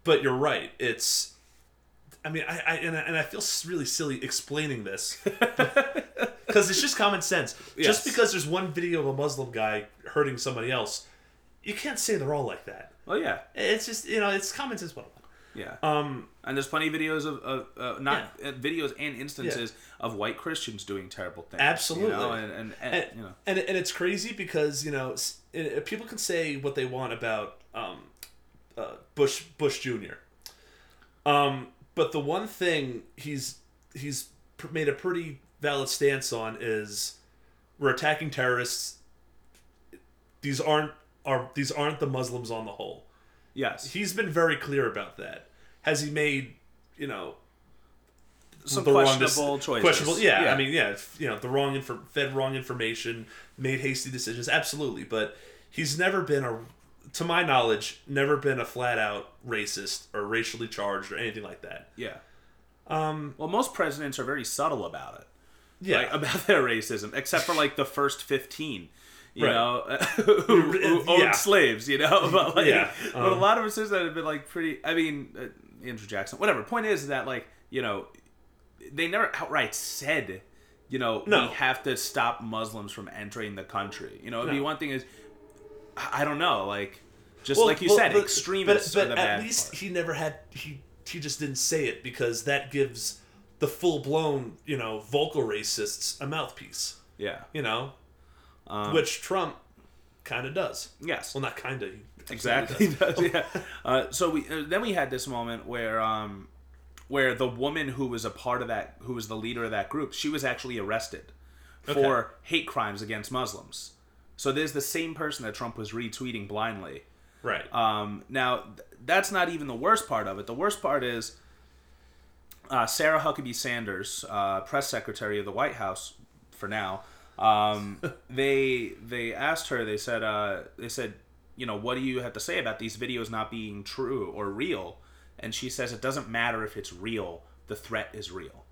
But you're right it's i mean i, I and, I and i feel really silly explaining this because it's just common sense. Just because there's one video of a muslim guy hurting somebody else you can't say they're all like that Well, yeah, it's just you know it's common sense 101 yeah. um and there's plenty of videos of, of uh, not uh, videos and instances of white Christians doing terrible things. Absolutely. You know, and, and, and, and, you know, and and it's crazy because you know it- people can say what they want about um, uh, Bush Bush Jr. Um, but the one thing he's he's made a pretty valid stance on is we're attacking terrorists. These aren't are these aren't the Muslims on the whole. yes, He's been very clear about that. Has he made you know some the wrong dec- questionable choices. Questionable, yeah, I mean, yeah, you know, the wrong fed wrong information, made hasty decisions, absolutely. But he's never been a, to my knowledge, never been a flat out racist or racially charged or anything like that. yeah. Um, well, most presidents are very subtle about it. Yeah, like, about their racism, except for like the first fifteen, you Right. know, who, who owned Yeah. slaves, you know. But like, Yeah, but a um, lot of us that have been like pretty. I mean, uh, Andrew Jackson, whatever. Point is that like you know, they never outright said, you know, No. we have to stop Muslims from entering the country. You know, it'd be one thing is, I I don't know, like just Well, like you well, said, but- extremists But, are but the at least part. he never had he he just didn't say it because that gives the full blown you know vocal racists a mouthpiece. yeah, You know, Um, which Trump kind of does. yes, Well, not kind of. exactly. does, yeah. Uh, so we uh, then we had this moment where um where the woman who was a part of that who was the leader of that group she was actually arrested for hate crimes against muslims. So there's the same person that trump was retweeting blindly. Right. um, now th- that's not even the worst part of it. The worst part is uh, sarah huckabee sanders uh, press secretary of the white house for now um, they they asked her they said uh, they said you know what do you have to say about these videos not being true or real? And she says it doesn't matter if it's real the threat is real.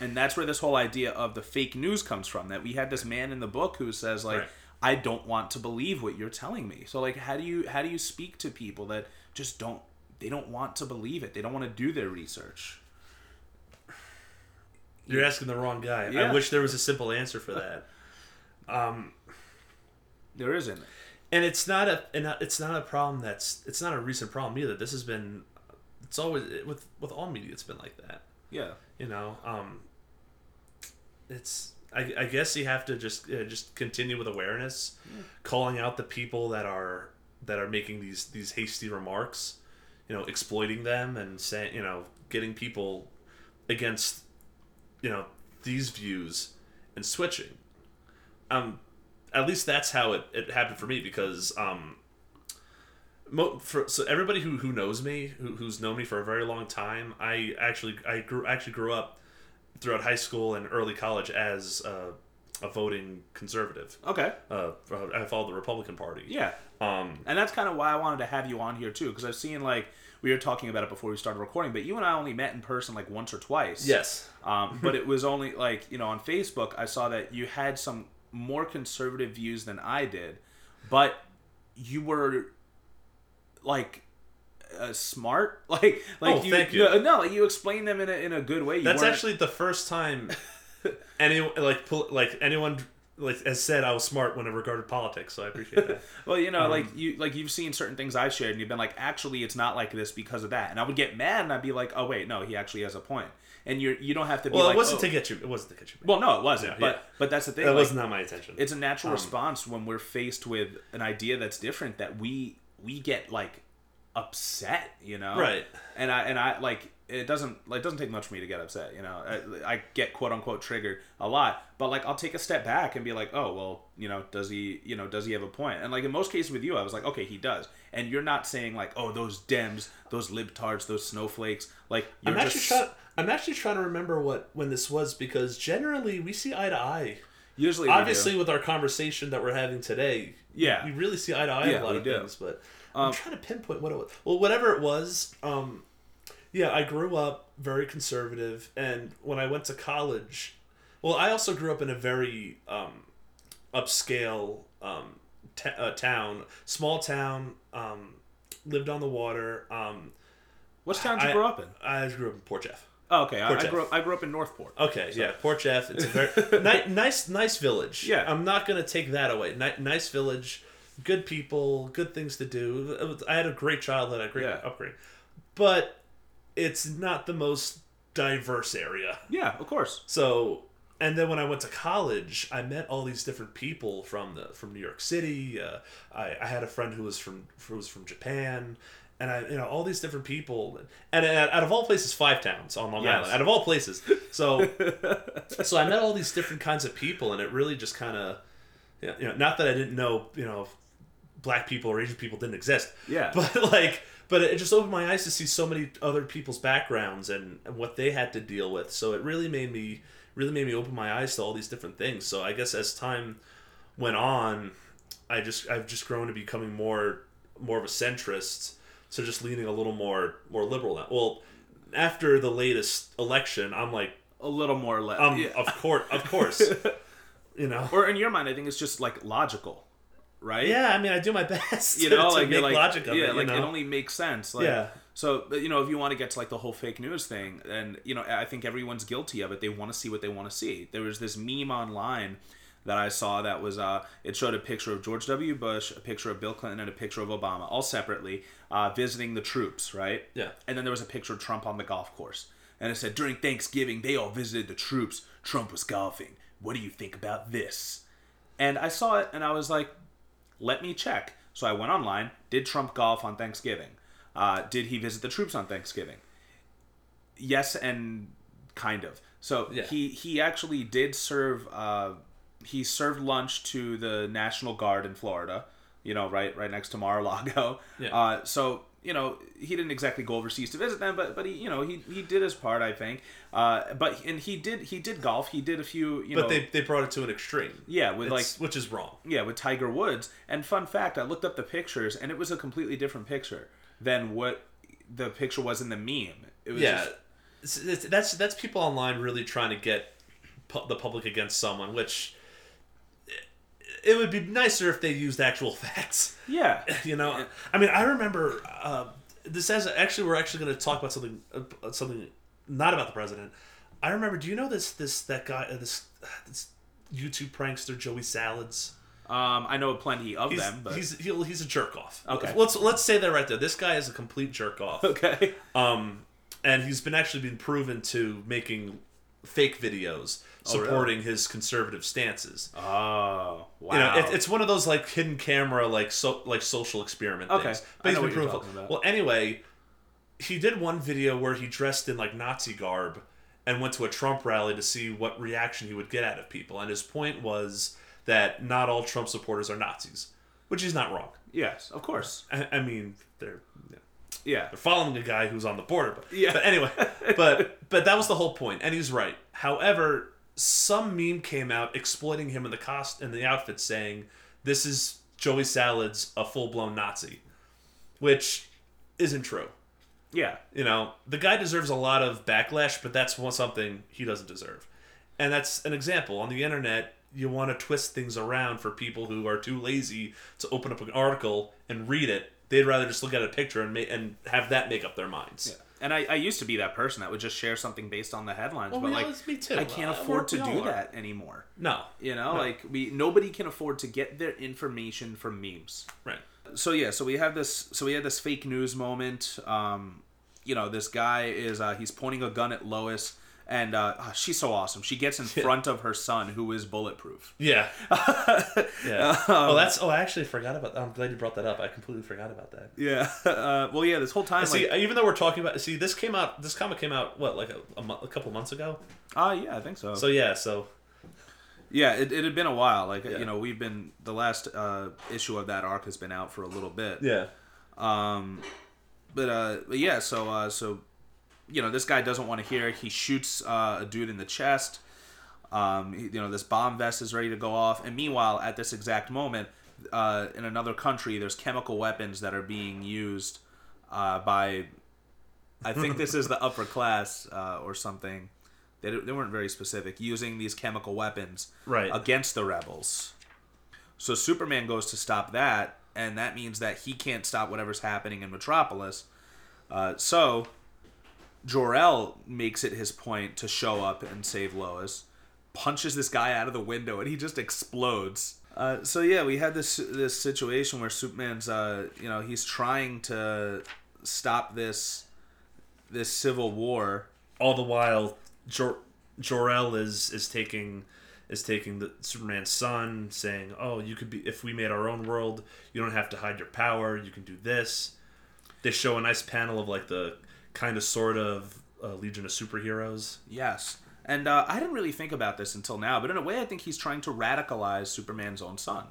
And that's where this whole idea of the fake news comes from that we had this man in the book who says like Right. i don't want to believe what you're telling me. So like how do you how do you speak to people that just don't they don't want to believe it? They don't want to do their research You're asking the wrong guy. Yeah. I wish there was a simple answer for that. um, there isn't And it's not a and it's not a problem that's it's not a recent problem either. This has been it's always with with all media it's been like that. yeah You know, um it's I, I guess you have to just uh, just continue with awareness, calling out the people that are that are making these these hasty remarks, you know, exploiting them and saying you know getting people against you know these views and switching. Um, at least that's how it, it happened for me because um, mo- for so everybody who, who knows me who, who's known me for a very long time I actually I grew actually grew up throughout high school and early college as a, a voting conservative. okay Uh, I followed the Republican Party. yeah Um, and that's kind of why i wanted to have you on here too because i've seen like we were talking about it before we started recording but you and i only met in person like once or twice yes. Um, but it was only like you know on Facebook I saw that you had some more conservative views than I did, but you were like uh, smart. Like like Oh, you, thank you. No, no, like you explain them in a in a good way. You That's weren't- actually the first time anyone like like anyone like has said I was smart when it regarded politics. So I appreciate that. Well, you know, Um, like you like you've seen certain things I've shared, and you've been like, actually, it's not like this because of that, and I would get mad, and I'd be like, oh wait, no, he actually has a point, and you're you don't have to be well, like, it wasn't oh. to get you. It wasn't to get you. well, no, it wasn't, Yeah, but yeah. but that's the thing. that like, was not my intention. it's a Um, natural response when we're faced with an idea that's different that we we get like upset, you know, Right. And I and I like it doesn't like it doesn't take much for me to get upset, you know. I, I get quote unquote triggered a lot, but like I'll take a step back and be like, oh well, you know, does he you know does he have a point? And like in most cases with you, I was like, okay, he does. And you're not saying like, oh, those Dems, those libtards, those snowflakes, like you're I'm actually just trying. I'm actually trying to remember what when this was because generally we see eye to eye. usually. Obviously, with our conversation that we're having today, Yeah. we really see eye to eye Yeah, a lot of do. things. But I'm trying to pinpoint what it was. Well, whatever it was, um, yeah, I grew up very conservative, and when I went to college, well, I also grew up in a very um, upscale um, t- uh, town, small town, um, lived on the water. Um, Which town did you I- grow up in? I grew up in Port Jeff. Oh, okay, I, I grew up, I grew up in Northport. Okay, yeah, Port Jeff. It's a very ni- nice, nice village. Yeah. I'm not gonna take that away. Ni- nice village, good people, good things to do. I had a great childhood, a great Yeah. upbringing, but it's not the most diverse area. Yeah, of course. So, and then when I went to college, I met all these different people from the from New York City. Uh, I, I had a friend who was from who was from Japan, and I you know all these different people, and out out of all places, five towns on Long Yes. Island. Out of all places, so so I met all these different kinds of people, and it really just kind of you know not that I didn't know you know black people or Asian people didn't exist. Yeah. But like, but it just opened my eyes to see so many other people's backgrounds and, and what they had to deal with. So it really made me really made me open my eyes to all these different things. So I guess as time went on, I just I've just grown to becoming more more of a centrist. So just leaning a little more more liberal now. Well, after the latest election, I'm like, A little more left. um, yeah. of course, of course, you know. Or in your mind, I think it's just like logical, right? Yeah, I mean, I do my best. You know, to like make like, logic of yeah, it. you like know? it only makes sense. Like, Yeah. So you know, if you want to get to like the whole fake news thing, and you know, I think everyone's guilty of it. They want to see what they want to see. There was this meme online that I saw that was uh, it showed a picture of George W. Bush, a picture of Bill Clinton, and a picture of Obama, all separately, uh, visiting the troops, right? Yeah. And then there was a picture of Trump on the golf course, and it said during Thanksgiving they all visited the troops. Trump was golfing. What do you think about this? And I saw it, and I was like, let me check. So I went online. Did Trump golf on Thanksgiving? Uh, did he visit the troops on Thanksgiving? Yes, and kind of. So Yeah. he he actually did serve. Uh, he served lunch to the National Guard in Florida. You know, right right next to Mar-a-Lago. Yeah. Uh, so you know he didn't exactly go overseas to visit them, but but he you know he, he did his part, I think. Uh, but and he did he did golf. He did a few you but know. they, they brought it to an extreme. yeah, with like which is wrong. yeah, with Tiger Woods. And fun fact, I looked up the pictures, and it was a completely different picture than what the picture was in the meme. It was Yeah, just- It's- it's- that's that's people online really trying to get pu- the public against someone, which it would be nicer if they used actual facts. yeah, You know, I mean, I remember uh, this as actually we're actually going to talk about something uh, something not about the president. I remember. Do you know this this that guy uh, this this YouTube prankster Joey Salads? Um, I know plenty of He's them, but he's he'll, he's a jerk off. Okay. let's let's say that right there. This guy is a complete jerk off. okay. Um, and he's been actually been proven to making fake videos Oh, really? supporting his conservative stances. Oh, wow. You know, it, it's one of those like hidden camera, like so, like social experiment Okay, things. I But he's know been what you're talking about. Well, anyway, he did one video where he dressed in like Nazi garb and went to a Trump rally to see what reaction he would get out of people. And his point was that not all Trump supporters are Nazis, which he's not wrong. yes, of course. I, I mean, they're. yeah Yeah. they're following a guy who's on the border. But, Yeah. but anyway, but but that was the whole point, and he's right. However, some meme came out exploiting him in the cost in the outfit, saying this is Joey Salads a full blown Nazi, which isn't true. Yeah. You know, the guy deserves a lot of backlash, but that's one something he doesn't deserve. And that's an example on the internet. You want to twist things around for people who are too lazy to open up an article and read it they'd rather just look at a picture and ma- and have that make up their minds. Yeah. And I, I used to be that person that would just share something based on the headlines, Well, but we like me too. I can't Uh, afford we to all do are. that anymore. No, You know, No. like we nobody can afford to get their information from memes. right. So yeah, so we have this so we had this fake news moment. Um, you know, this guy is uh, he's pointing a gun at Lois and uh, oh, she's so awesome. She gets in front of her son who is bulletproof. Yeah, yeah. oh, that's. Oh, I actually forgot about. That. I'm glad you brought that up. I completely forgot about that. Yeah. Uh, well, yeah, this whole time See, like even though we're talking about, see, this came out. This comic came out what, like a, a, mo- a couple months ago. Ah, yeah, I think so. So yeah, so Yeah, it, it had been a while. Like Yeah. you know, we've been the last uh, issue of that arc has been out for a little bit. yeah, Um, but uh, but yeah, so uh, so you know, this guy doesn't want to hear. He shoots uh, a dude in the chest. Um, you know, this bomb vest is ready to go off, and meanwhile, at this exact moment, uh, in another country, there's chemical weapons that are being used uh, by. I think this is the upper class uh, or something. They, they weren't very specific. Using these chemical weapons Right. against the rebels. So Superman goes to stop that, and that means that he can't stop whatever's happening in Metropolis. Uh, so Jor-El makes it his point to show up and save Lois, punches this guy out of the window, and he just explodes. Uh, so yeah, we had this this situation where Superman's, uh, you know, he's trying to stop this this civil war. all the while, Jor Jor-El is is taking is taking the Superman's son, saying, "Oh, you could be if we made our own world. You don't have to hide your power. You can do this." They show a nice panel of like the kind of sort of uh, Legion of Superheroes. Yes. And uh, I didn't really think about this until now, but in a way, I think he's trying to radicalize Superman's own son.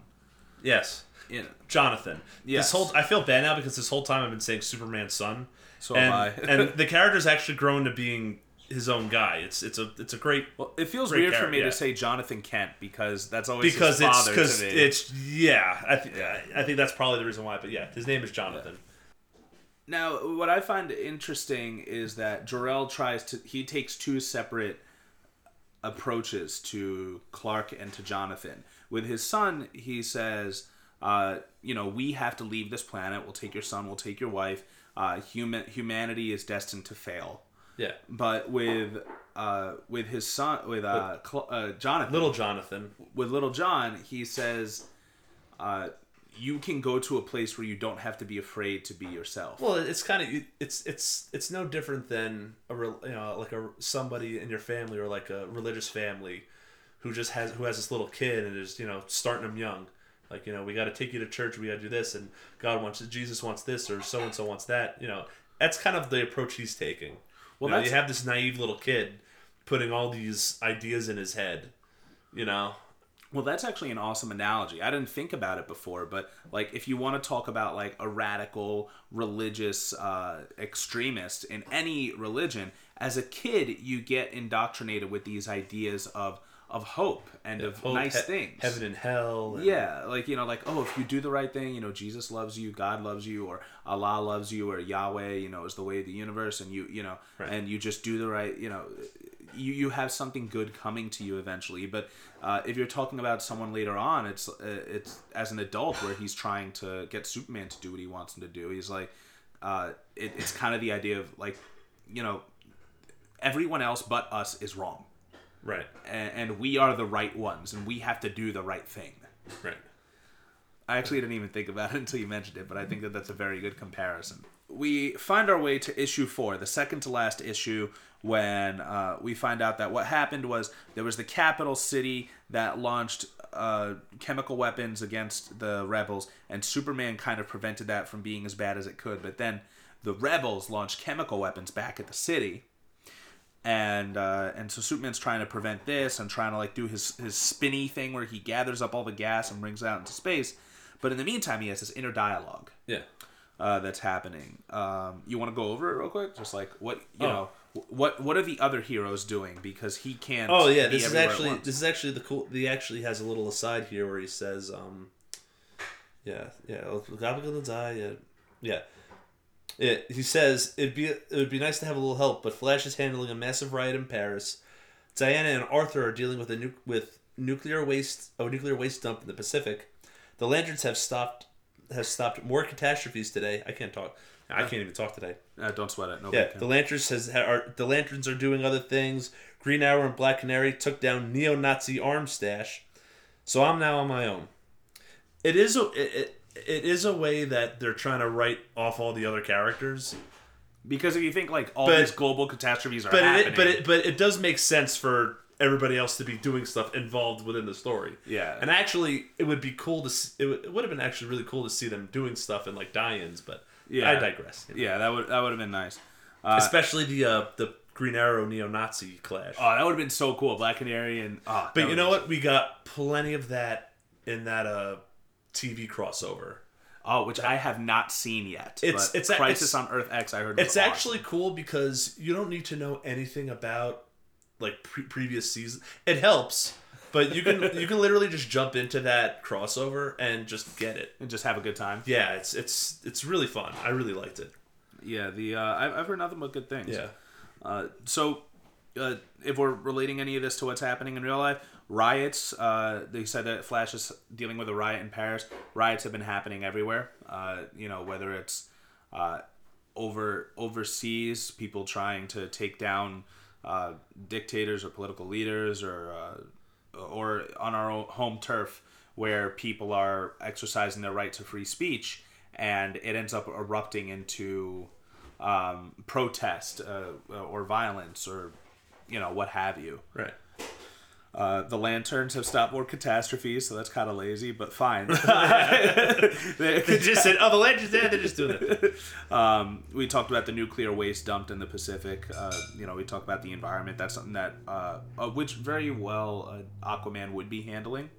Yes, You know, Jonathan. Yes. This whole I feel bad now because this whole time I've been saying Superman's son. So and, have I. and the character's actually grown to being his own guy. It's it's a it's a great well, it feels weird for me yeah. to say Jonathan Kent because that's always because his it's because it's yeah. I think I think that's probably the reason why. But yeah, his name is Jonathan. Now, what I find interesting is that Jor-El tries to he takes two separate approaches to Clark and to Jonathan. With his son, he says, uh, you know, we have to leave this planet. We'll take your son. We'll take your wife. Uh, human humanity is destined to fail. Yeah, But with uh, with his son, with uh, Cl- uh, Jonathan, little Jonathan. with little John, he says, uh, "You can go to a place where you don't have to be afraid to be yourself." Well, it's kind of it's it's it's no different than a you know like a somebody in your family or like a religious family who just has who has this little kid and is you know starting them young. Like you know we got to take you to church. We got to do this, and God wants Jesus wants this, or so and so wants that. You know that's kind of the approach he's taking. Well, you, know, you have this naive little kid putting all these ideas in his head. You know, Well, that's actually an awesome analogy. I didn't think about it before, but like if you want to talk about like a radical religious uh, extremist in any religion, as a kid you get indoctrinated with these ideas of of hope and of Hope, nice he- things. heaven and hell. and- Yeah, like you know, like oh, if you do the right thing, you know, Jesus loves you, God loves you, or Allah loves you, or Yahweh, you know, is the way of the universe, and you, you know, Right. and you just do the right, you know, you you have something good coming to you eventually. But uh, if you're talking about someone later on, it's uh, it's as an adult where he's trying to get Superman to do what he wants him to do. He's like, uh, it, it's kind of the idea of like, you know, everyone else but us is wrong, Right. and, and we are the right ones, and we have to do the right thing. Right. I actually didn't even think about it until you mentioned it, but I think that that's a very good comparison. We find our way to issue four, the second to last issue, when uh, we find out that what happened was there was the capital city that launched uh, chemical weapons against the rebels, and Superman kind of prevented that from being as bad as it could. But then the rebels launched chemical weapons back at the city, and uh, and so Superman's trying to prevent this and trying to like do his his spinny thing where he gathers up all the gas and brings it out into space. But in the meantime, he has this inner dialogue Yeah. uh, that's happening. Um, you want to go over it real quick? Just like what you Oh. know, what what are the other heroes doing because he can't. Oh yeah, this is actually this is actually the cool. He actually has a little aside here where he says, um, yeah, yeah, God gonna die. Yeah, yeah. Yeah, he says it'd be it would be nice to have a little help, but Flash is handling a massive riot in Paris. Diana and Arthur are dealing with a nu- with nuclear waste, a nuclear waste dump in the Pacific. The Lanterns have stopped has stopped more catastrophes today. I can't talk. I can't even talk today. Uh, don't sweat it. Nobody Yeah, can. the Lanterns has are the Lanterns are doing other things. Green Arrow and Black Canary took down neo-Nazi arm stash, so I'm now on my own. It is a it, it, it is a way that they're trying to write off all the other characters, because if you think like all But- these global catastrophes are but happening, it, but it but it does make sense for everybody else to be doing stuff involved within the story. Yeah. and actually, it would be cool to see, it would, it would have been actually really cool to see them doing stuff in like tie-ins, but Yeah. I digress. yeah, that would that would have been nice. Uh, Especially the uh, the Green Arrow neo-Nazi clash. oh, that would have been so cool. Black Canary and oh, But you know what? We got plenty of that in that uh TV crossover. Oh, which I have not seen yet. It's- but it's Crisis it's- on Earth X. I heard. It's awesome. actually cool because you don't need to know anything about like pre- previous season. It helps, but you can you can literally just jump into that crossover and just get it. and just have a good time. Yeah, it's it's it's really fun. I really liked it. Yeah, the uh, I've, I've heard nothing but good things. Yeah. Uh, so, uh, if we're relating any of this to what's happening in real life, riots. Uh, they said that Flash is dealing with a riot in Paris. Riots have been happening everywhere. Uh, you know, whether it's uh, over overseas, people trying to take down uh, dictators or political leaders, or uh, or on our home turf, where people are exercising their right to free speech, and it ends up erupting into um, protest uh, or violence or you know what have you. Right. Uh, the lanterns have stopped more catastrophes, so that's kind of lazy, but fine. They just said, "Oh, the legends there. They're just doing it." um, we talked about the nuclear waste dumped in the Pacific. Uh, you know, we talked about the environment. That's something that, uh, uh, which very well uh, Aquaman would be handling.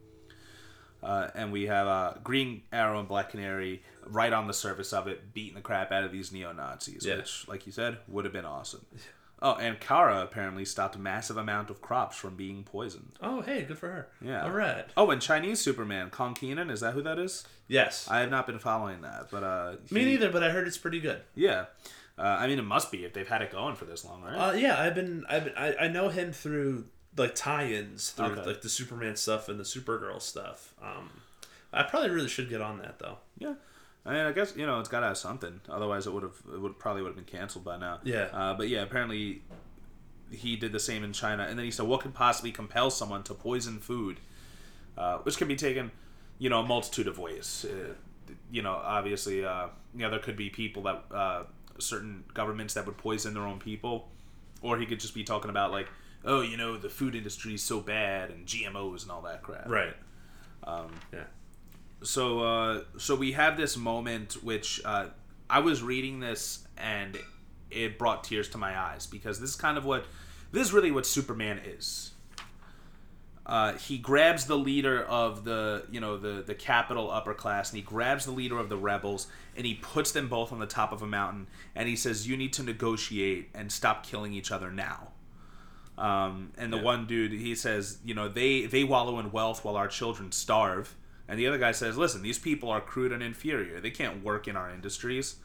Uh, and we have uh, Green Arrow and Black Canary right on the surface of it, beating the crap out of these neo Nazis, Yeah. which, like you said, would have been awesome. Oh, and Kara apparently stopped a massive amount of crops from being poisoned. Oh, hey, good for her. Yeah. All right. Oh, and Chinese Superman, Kong Kenan, is that who that is? Yes. I have not been following that, but uh, Me he- neither, but I heard it's pretty good. Yeah, uh, I mean it must be if they've had it going for this long, right? Uh, yeah, I've been, I've been, I, I know him through like tie-ins through Okay. like the Superman stuff and the Supergirl stuff. Um, I probably really should get on that though. yeah, I mean I guess you know it's got to have something. Otherwise, it would have it would probably would have been canceled by now. Yeah. Uh, but yeah, apparently he did the same in China, and then he said, "What could possibly compel someone to poison food?" Uh, which can be taken, you know, a multitude of ways. Uh, you know, obviously, uh, you know, there could be people that uh, certain governments that would poison their own people, or he could just be talking about like, oh, you know, the food industry is so bad and GMOs and all that crap. Right. Um, yeah. So uh, so we have this moment which uh, I was reading this and it brought tears to my eyes because this is kind of what this is really what Superman is. Uh, he grabs the leader of the you know the the capital upper class and he grabs the leader of the rebels and he puts them both on the top of a mountain and he says you need to negotiate and stop killing each other now um, and the Yeah. one dude he says you know they they wallow in wealth while our children starve and the other guy says listen these people are crude and inferior they can't work in our industries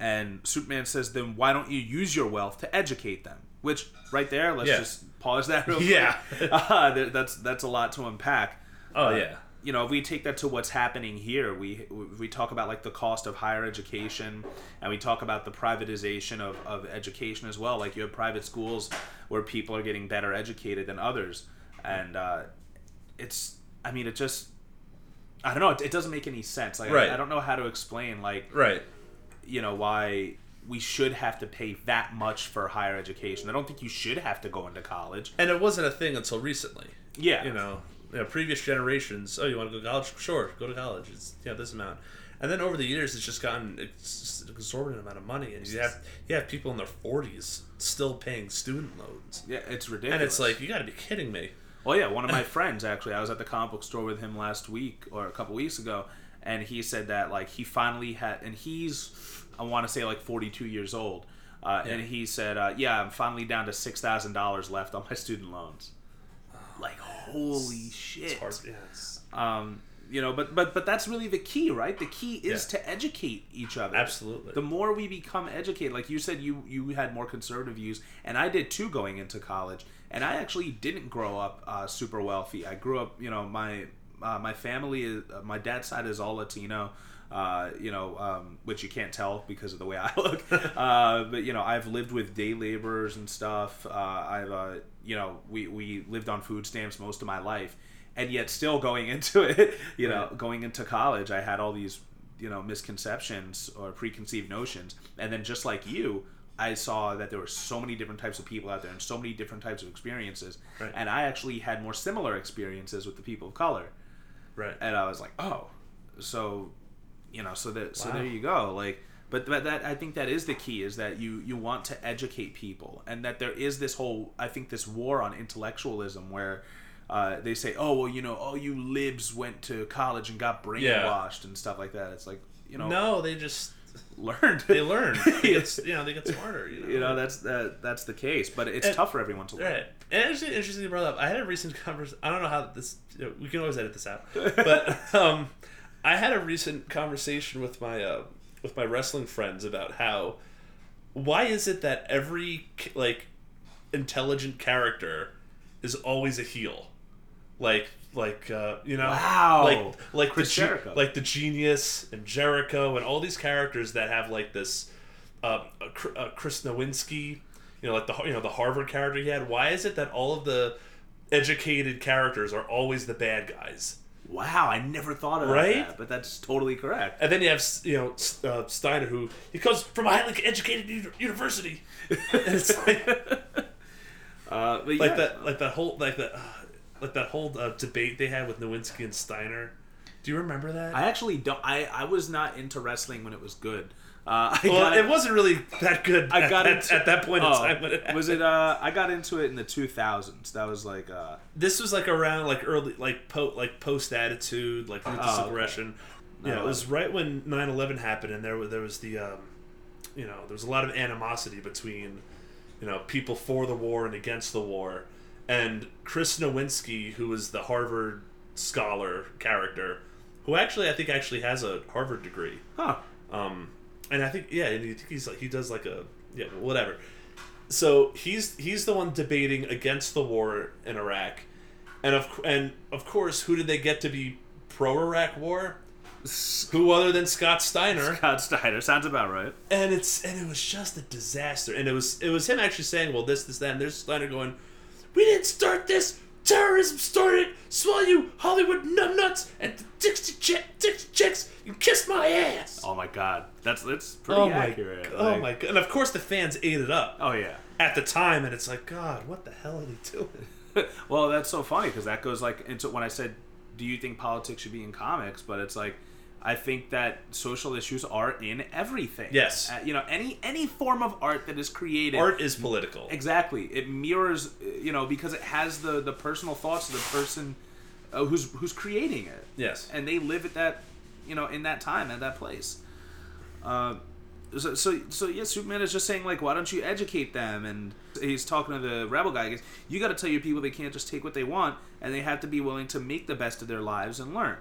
and superman says then why don't you use your wealth to educate them which right there let's Yeah. just pause that real Yeah. uh, that's that's a lot to unpack Oh Uh, yeah. you know, if we take that to what's happening here, we we talk about like the cost of higher education, and we talk about the privatization of, of education as well. Like you have private schools where people are getting better educated than others, and uh, it's, I mean, it just, I don't know, it, it doesn't make any sense. Like Right. I, I don't know how to explain like Right. you know why we should have to pay that much for higher education. I don't think you should have to go into college. And it wasn't a thing until recently. Yeah, You know, you know, previous generations. Oh, you want to go to college? Sure, go to college. It's yeah, this amount. And then over the years, it's just gotten it's an exorbitant amount of money, and you have you have people in their forties still paying student loans, yeah, it's ridiculous. and it's like you got to be kidding me. Oh yeah, one of my friends actually. I was at the comic book store with him last week or a couple weeks ago, and he said that like he finally had, and he's I want to say like forty two years old, uh, and he said, uh, "Yeah, I'm finally down to six thousand dollars left on my student loans." Like holy shit! It's hard. Yeah, it's- Um, you know, but but but that's really the key, right? The key is Yeah. to educate each other. Absolutely. The more we become educated, like you said, you you had more conservative views, and I did too going into college. And I actually didn't grow up uh, super wealthy. I grew up, you know, my uh, my family is uh, my dad's side is all Latino. Uh, you know, um, which you can't tell because of the way I look. uh, but you know, I've lived with day laborers and stuff. Uh, I've, uh, you know, we we lived on food stamps most of my life, and yet still going into it, you know, Right. going into college, I had all these, you know, misconceptions or preconceived notions, and then just like you. I saw that there were so many different types of people out there and so many different types of experiences, Right. and I actually had more similar experiences with the people of color Right. and I was like, oh, so, you know, so that so there you go, like. But, but that I think that is the key is that you you want to educate people and that there is this whole I think this war on intellectualism where uh, they say oh well you know all you libs went to college and got brainwashed and stuff like that it's like you know No, they just learned they learn. They get, you know, they get smarter. You know, you know that's that that's the case but it's And- tough for everyone to learn Right. And it's interesting you brought up. I had a recent conversation. I don't know how this. You know, we can always edit this out. But um, I had a recent conversation with my uh, with my wrestling friends about how why is it that every like intelligent character is always a heel, like like uh, you know Wow. like like Chris the Jericho. like the genius and Jericho and all these characters that have like this uh, uh, Chris Nowinski, you know, like the you know the Harvard character he had. Why is it that all of the educated characters are always the bad guys? wow I never thought of Right? that but that's totally correct And then you have you know uh, Steiner, who he comes from a highly educated uni- university, and it's like uh, but like that like that whole like that uh, like that whole uh, debate they had with Nowinski and Steiner. Do you remember that? I actually don't. I, I was not into wrestling when it was good. Uh, I well, got it wasn't really that good. I at, got at, into, at that point in oh, time when it was it. Uh, I got into it in the 2000s. That was like. Uh, this was like around like early like po like post attitude like ruthless Oh, okay. aggression yeah it was right when 9-11 happened and there was there was the um, you know there was a lot of animosity between you know people for the war and against the war and chris nowinski who was the harvard scholar character who actually i think actually has a harvard degree huh. um, and I think yeah, and I think he's like he does like a yeah whatever. So he's he's the one debating against the war in Iraq, and of and of course, who did they get to be pro Iraq war? Who other than Scott Steiner? Scott Steiner sounds about right. And it's and it was just a disaster. And it was it was him actually saying, well, this this that. And there's Steiner going, we didn't start this. Terrorism started. Swallow you Hollywood numbnuts and Dixie chick Dixie chicks. You kiss my ass. Oh my god, that's that's pretty Oh my, accurate. oh my god! And of course, the fans ate it up Oh yeah. at the time, and it's like, God, what the hell are they doing? well, that's so funny because that goes like into when I said, "Do you think politics should be in comics?" But it's like, I think that social issues are in everything. Yes. Uh, you know, any any form of art that is created. Art is political. Exactly. It mirrors, uh, you know, because it has the the personal thoughts of the person uh, who's who's creating it. Yes. And they live at that, you know, in that time at that place. Uh, so, so, so yeah, Superman is just saying like, why don't you educate them? And he's talking to the rebel guy. He goes, you got to tell your people they can't just take what they want, and they have to be willing to make the best of their lives and learn.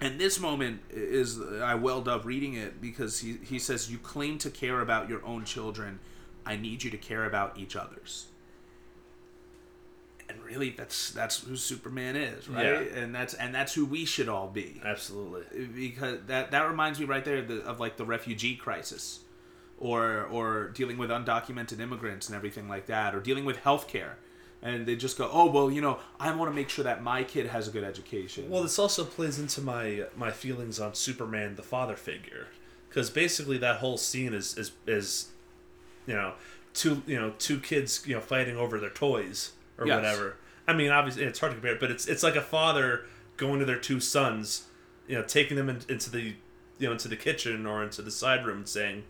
And this moment is I welled up reading it because he he says, you claim to care about your own children. I need you to care about each other's. And really, that's that's who Superman is, right? Yeah. And that's and that's who we should all be Absolutely. because that that reminds me right there the, of like the refugee crisis or or dealing with undocumented immigrants and everything like that or dealing with healthcare and they just go oh well you know i want to make sure that my kid has a good education Well, this also plays into my my feelings on Superman, the father figure, because basically that whole scene is is is, you know, two you know two kids you know fighting over their toys or Yes. whatever. I mean, obviously it's hard to compare, but it's it's like a father going to their two sons, you know, taking them in, into the you know into the kitchen or into the side room and saying,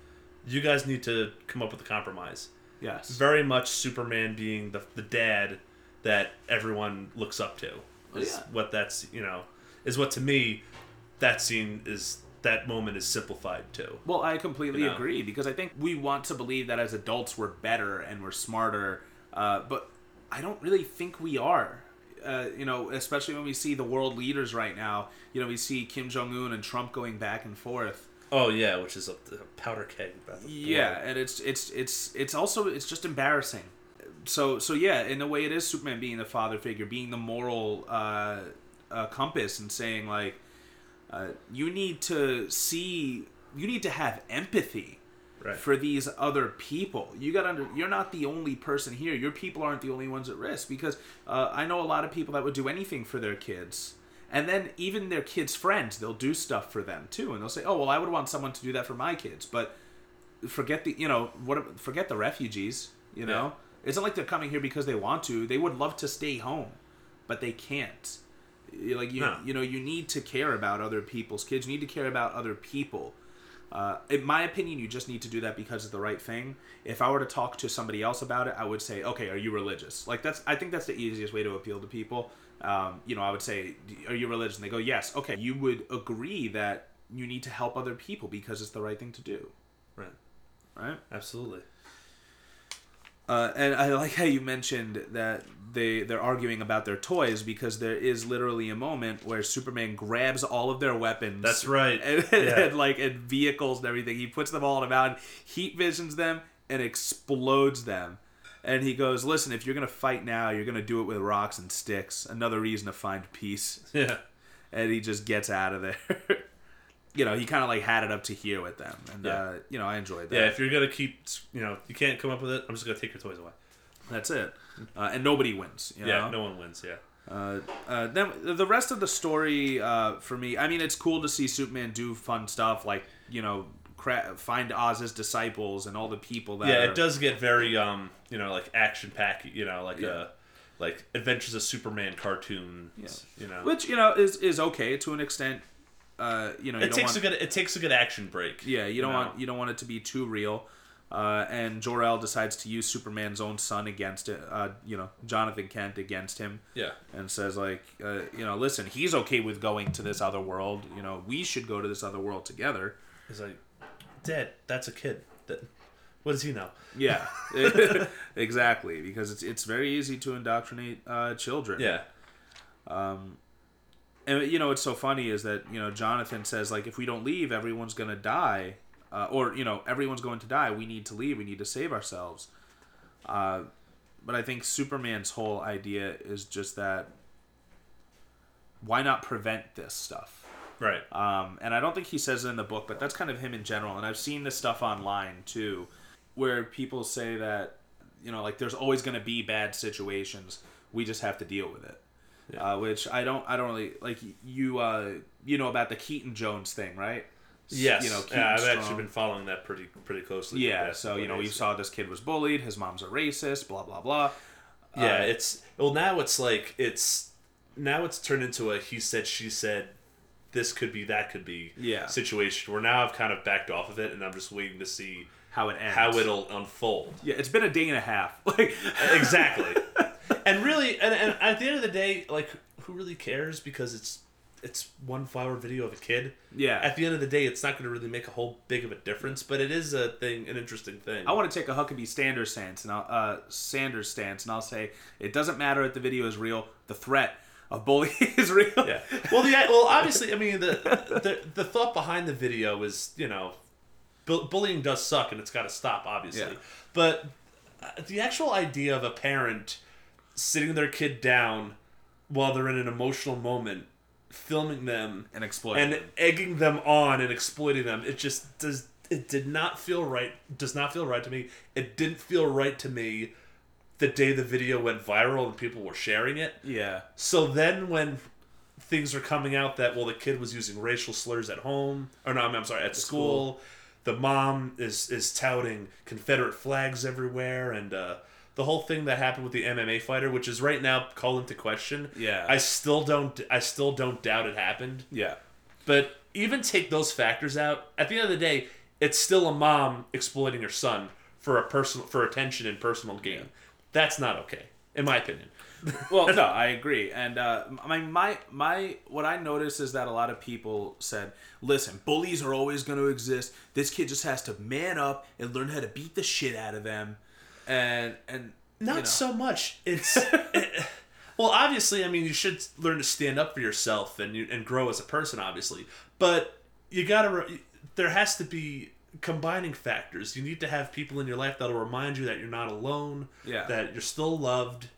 "You guys need to come up with a compromise." Yes Very much Superman being the the dad that everyone looks up to. Is Yeah. what that's you know is what to me that scene is that moment is simplified to. well i completely You know? agree because i think we want to believe that as adults we're better and we're smarter uh, but i don't really think we are uh, you know, especially when we see the world leaders right now, you know, we see Kim Jong Un and Trump going back and forth. Oh yeah, which is a, a powder keg. The Yeah, blood. and it's it's it's it's also it's just embarrassing. So so yeah, in a way, it is Superman being the father figure, being the moral uh, uh, compass and saying like, uh, you need to see, you need to have empathy Right. for these other people. You got under. You're not the only person here. Your people aren't the only ones at risk because uh, I know a lot of people that would do anything for their kids. And then even their kids' friends, they'll do stuff for them too, and they'll say, "Oh, well, I would want someone to do that for my kids." But forget the, you know, what? Forget the refugees. You know, it's not like they're coming here because they want to. They would love to stay home, but they can't. Like you, No. you know, you need to care about other people's kids. You need to care about other people. Uh, in my opinion, you just need to do that because it's the right thing. If I were to talk to somebody else about it, I would say, "Okay, are you religious?" Like that's, I think that's the easiest way to appeal to people. Um, you know, I would say, "Are you religious?" And they go, "Yes." Okay, you would agree that you need to help other people because it's the right thing to do, Right. right? Absolutely. Uh, and I like how you mentioned that they they're arguing about their toys because there is literally a moment where Superman grabs all of their weapons. That's right. And, Yeah. and like and vehicles and everything. He puts them all in a mountain, heat visions them, and explodes them. And he goes, "Listen, if you're gonna fight now, you're gonna do it with rocks and sticks. Another reason to find peace." Yeah. And he just gets out of there. you know, he kind of like had it up to here with them, and Yeah. uh, you know, I enjoyed that. Yeah. If you're gonna keep, you know, you can't come up with it. I'm just gonna take your toys away. That's it. Uh, and nobody wins. You Yeah. know? No one wins. Yeah. Uh, uh, then the rest of the story uh, for me, I mean, it's cool to see Superman do fun stuff like you know cra- find Oz's disciples and all the people that. Yeah. are- It does get very, um, you know, like action pack. You know, like Yeah. uh like Adventures of Superman cartoons. You know. which you know is is okay to an extent. Uh, you know, you it takes want, a good. It takes a good action break. yeah, you don't know? want you don't want it to be too real. Uh, and Jor-El decides to use Superman's own son against it. Uh, you know, Jonathan Kent against him. Yeah. and says like uh, you know listen he's okay with going to this other world you know we should go to this other world together He's like, Dad, that's a kid. That, what does he know? yeah. Exactly because it's it's very easy to indoctrinate uh, children. Yeah. and you know what's so funny is that you know jonathan says like if we don't leave everyone's gonna die uh, or you know everyone's going to die. We need to leave. We need to save ourselves. Uh, but i think superman's whole idea is just that why not prevent this stuff Right. Um, and I don't think he says it in the book, but that's kind of him in general. And I've seen this stuff online too, where people say that, you know, like there's always going to be bad situations. We just have to deal with it. Yeah. Uh, which I don't, I don't really like. You, uh, you know about the Keaton Jones thing, right? Yes. You know, yeah, I've Keaton actually been following that pretty pretty closely. Yeah. So you know, we days. saw this kid was bullied. His mom's a racist. Blah blah blah. Yeah, Uh, it's well now it's like it's now it's turned into a he said she said this could be that could be Yeah. situation where now I've kind of backed off of it and I'm just waiting to see How it ends. how it'll unfold. Yeah, it's been a day and a half. Like exactly. and really and, and at the end of the day, like who really cares because it's it's one flower video of a kid. Yeah. At the end of the day, it's not going to really make a whole big of a difference, but it is a thing, an interesting thing. I want to take a Huckabee Sanders stance, and I'll, uh, Sanders stance, and I'll say it doesn't matter if the video is real. The threat of bullying is real. Yeah. Well, the well, obviously, I mean, the the, the thought behind the video is, you know, bu- bullying does suck and it's got to stop, obviously. Yeah. But uh, the actual idea of a parent sitting their kid down while they're in an emotional moment, filming them and exploiting. and them. egging them on and exploiting them, it just does. It did not feel right. Does not feel right to me. It didn't feel right to me the day the video went viral and people were sharing it. yeah. So then when things are coming out that well the kid was using racial slurs at home or no I'm sorry at school, the mom is is touting Confederate flags everywhere and uh, the whole thing that happened with the MMA fighter which is right now called into question. Yeah. I still don't I still don't doubt it happened. Yeah. But even take those factors out, at the end of the day, it's still a mom exploiting her son for a personal for attention and personal gain. That's not okay, in my opinion. Well, no, I agree, and uh, my my my what I noticed is that a lot of people said, "Listen, bullies are always going to exist. This kid just has to man up and learn how to beat the shit out of them." And and Not you know, so much. It's it- well, obviously, I mean, you should learn to stand up for yourself and you, and grow as a person, obviously. But you gotta. Re- there has to be combining factors. You need to have people in your life that'll remind you that you're not alone. Yeah. That you're still loved.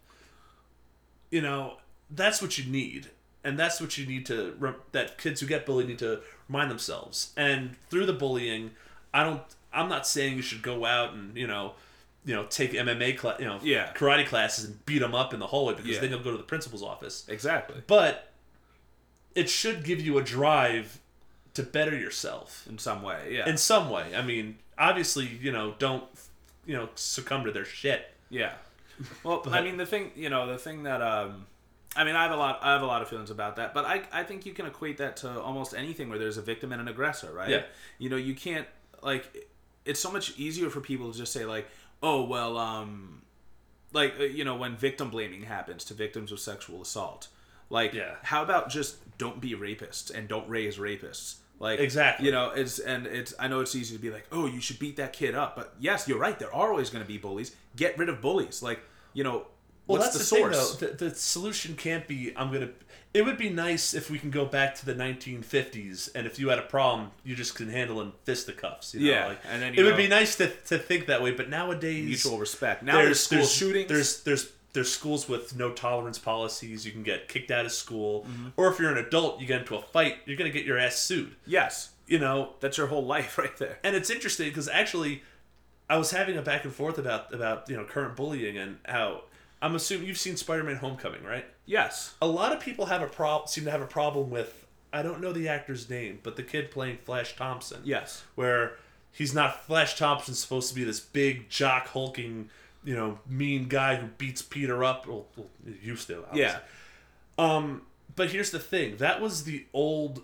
You know, that's what you need. and that's what you need to that kids who get bullied need to remind themselves. And through the bullying, I don't. I'm not saying you should go out and you know. You know, take MMA, class, you know, Yeah. karate classes and beat them up in the hallway because Yeah. then you'll go to the principal's office Exactly. but it should give you a drive to better yourself In some way, yeah. in some way. I mean, obviously, you know, don't you know succumb to their shit. Yeah. Well, I mean, the thing, you know, the thing that, um, I mean, I have a lot, I have a lot of feelings about that, but I, I think you can equate that to almost anything where there's a victim and an aggressor, right? Yeah. You know, you can't like, it's so much easier for people to just say like, oh well, um, like uh, you know, when victim blaming happens to victims of sexual assault, like, Yeah. how about just don't be rapists and don't raise rapists. Like Exactly. you know, it's and it's. I know it's easy to be like, oh, you should beat that kid up, but yes, you're right. There are always going to be bullies. Get rid of bullies. Like you know, Well, what's that's the, the, source? thing, though. The, the solution can't be I'm gonna. It would be nice if we can go back to the 1950s, and if you had a problem, you just can handle in fisticuffs. You know? Yeah, like, and then it would be nice to, to think that way. But nowadays, Mutual respect. Now there's, school there's, shootings. There's there's there's schools with no tolerance policies. You can get kicked out of school, Mm-hmm. or if you're an adult, you get into a fight, you're gonna get your ass sued. yes, You know, that's your whole life right there. and it's interesting because actually, I was having a back and forth about about you know current bullying and how I'm assuming you've seen Spider-Man: Homecoming, right? Yes. A lot of people have a problem seem to have a problem with I don't know the actor's name, but the kid playing Flash Thompson. Yes. Where he's not Flash Thompson supposed to be this big jock hulking, you know, mean guy who beats Peter up. Well, well used to. obviously. Yeah. Um, but here's the thing. That was the old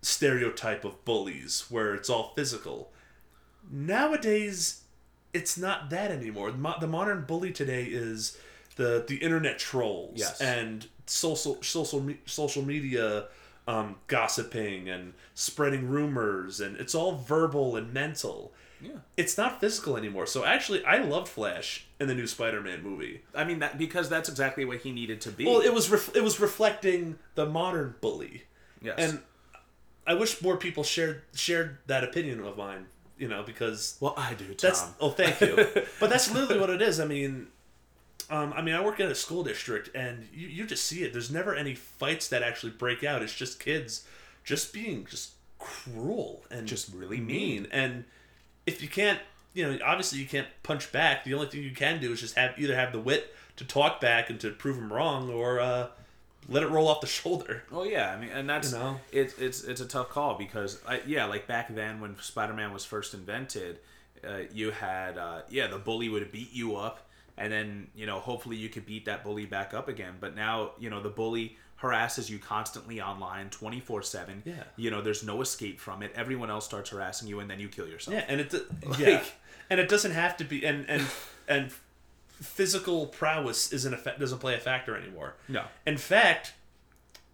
stereotype of bullies where it's all physical. Nowadays, it's not that anymore. The modern bully today is the the internet trolls Yes. and social social social media um, gossiping and spreading rumors and it's all verbal and mental. Yeah. It's not physical anymore. So actually, I loved Flash in the new Spider-Man movie. I mean that because that's exactly what he needed to be. Well, it was ref- it was reflecting the modern bully, yes. and I wish more people shared shared that opinion of mine. You know, because well, I do, Tom. that's oh, thank you. but that's literally what it is. I mean, um, I mean, I work in a school district, and you you just see it. There's never any fights that actually break out. It's just kids just being just cruel and Just really mean. And if you can't, you know, obviously you can't punch back. The only thing you can do is just have either have the wit to talk back and to prove them wrong, or uh, let it roll off the shoulder. Well, yeah, I mean, and that's You know? it's it's it's a tough call because I, yeah, like back then when Spider-Man was first invented, uh, you had uh, yeah the bully would beat you up, and then you know hopefully you could beat that bully back up again. But now you know the bully harasses you constantly online, twenty four seven. Yeah. you know there's no escape from it. Everyone else starts harassing you, and then you kill yourself. Yeah, and it Like- yeah, and it doesn't have to be and and and physical prowess isn't a fa- doesn't play a factor anymore. No. In fact,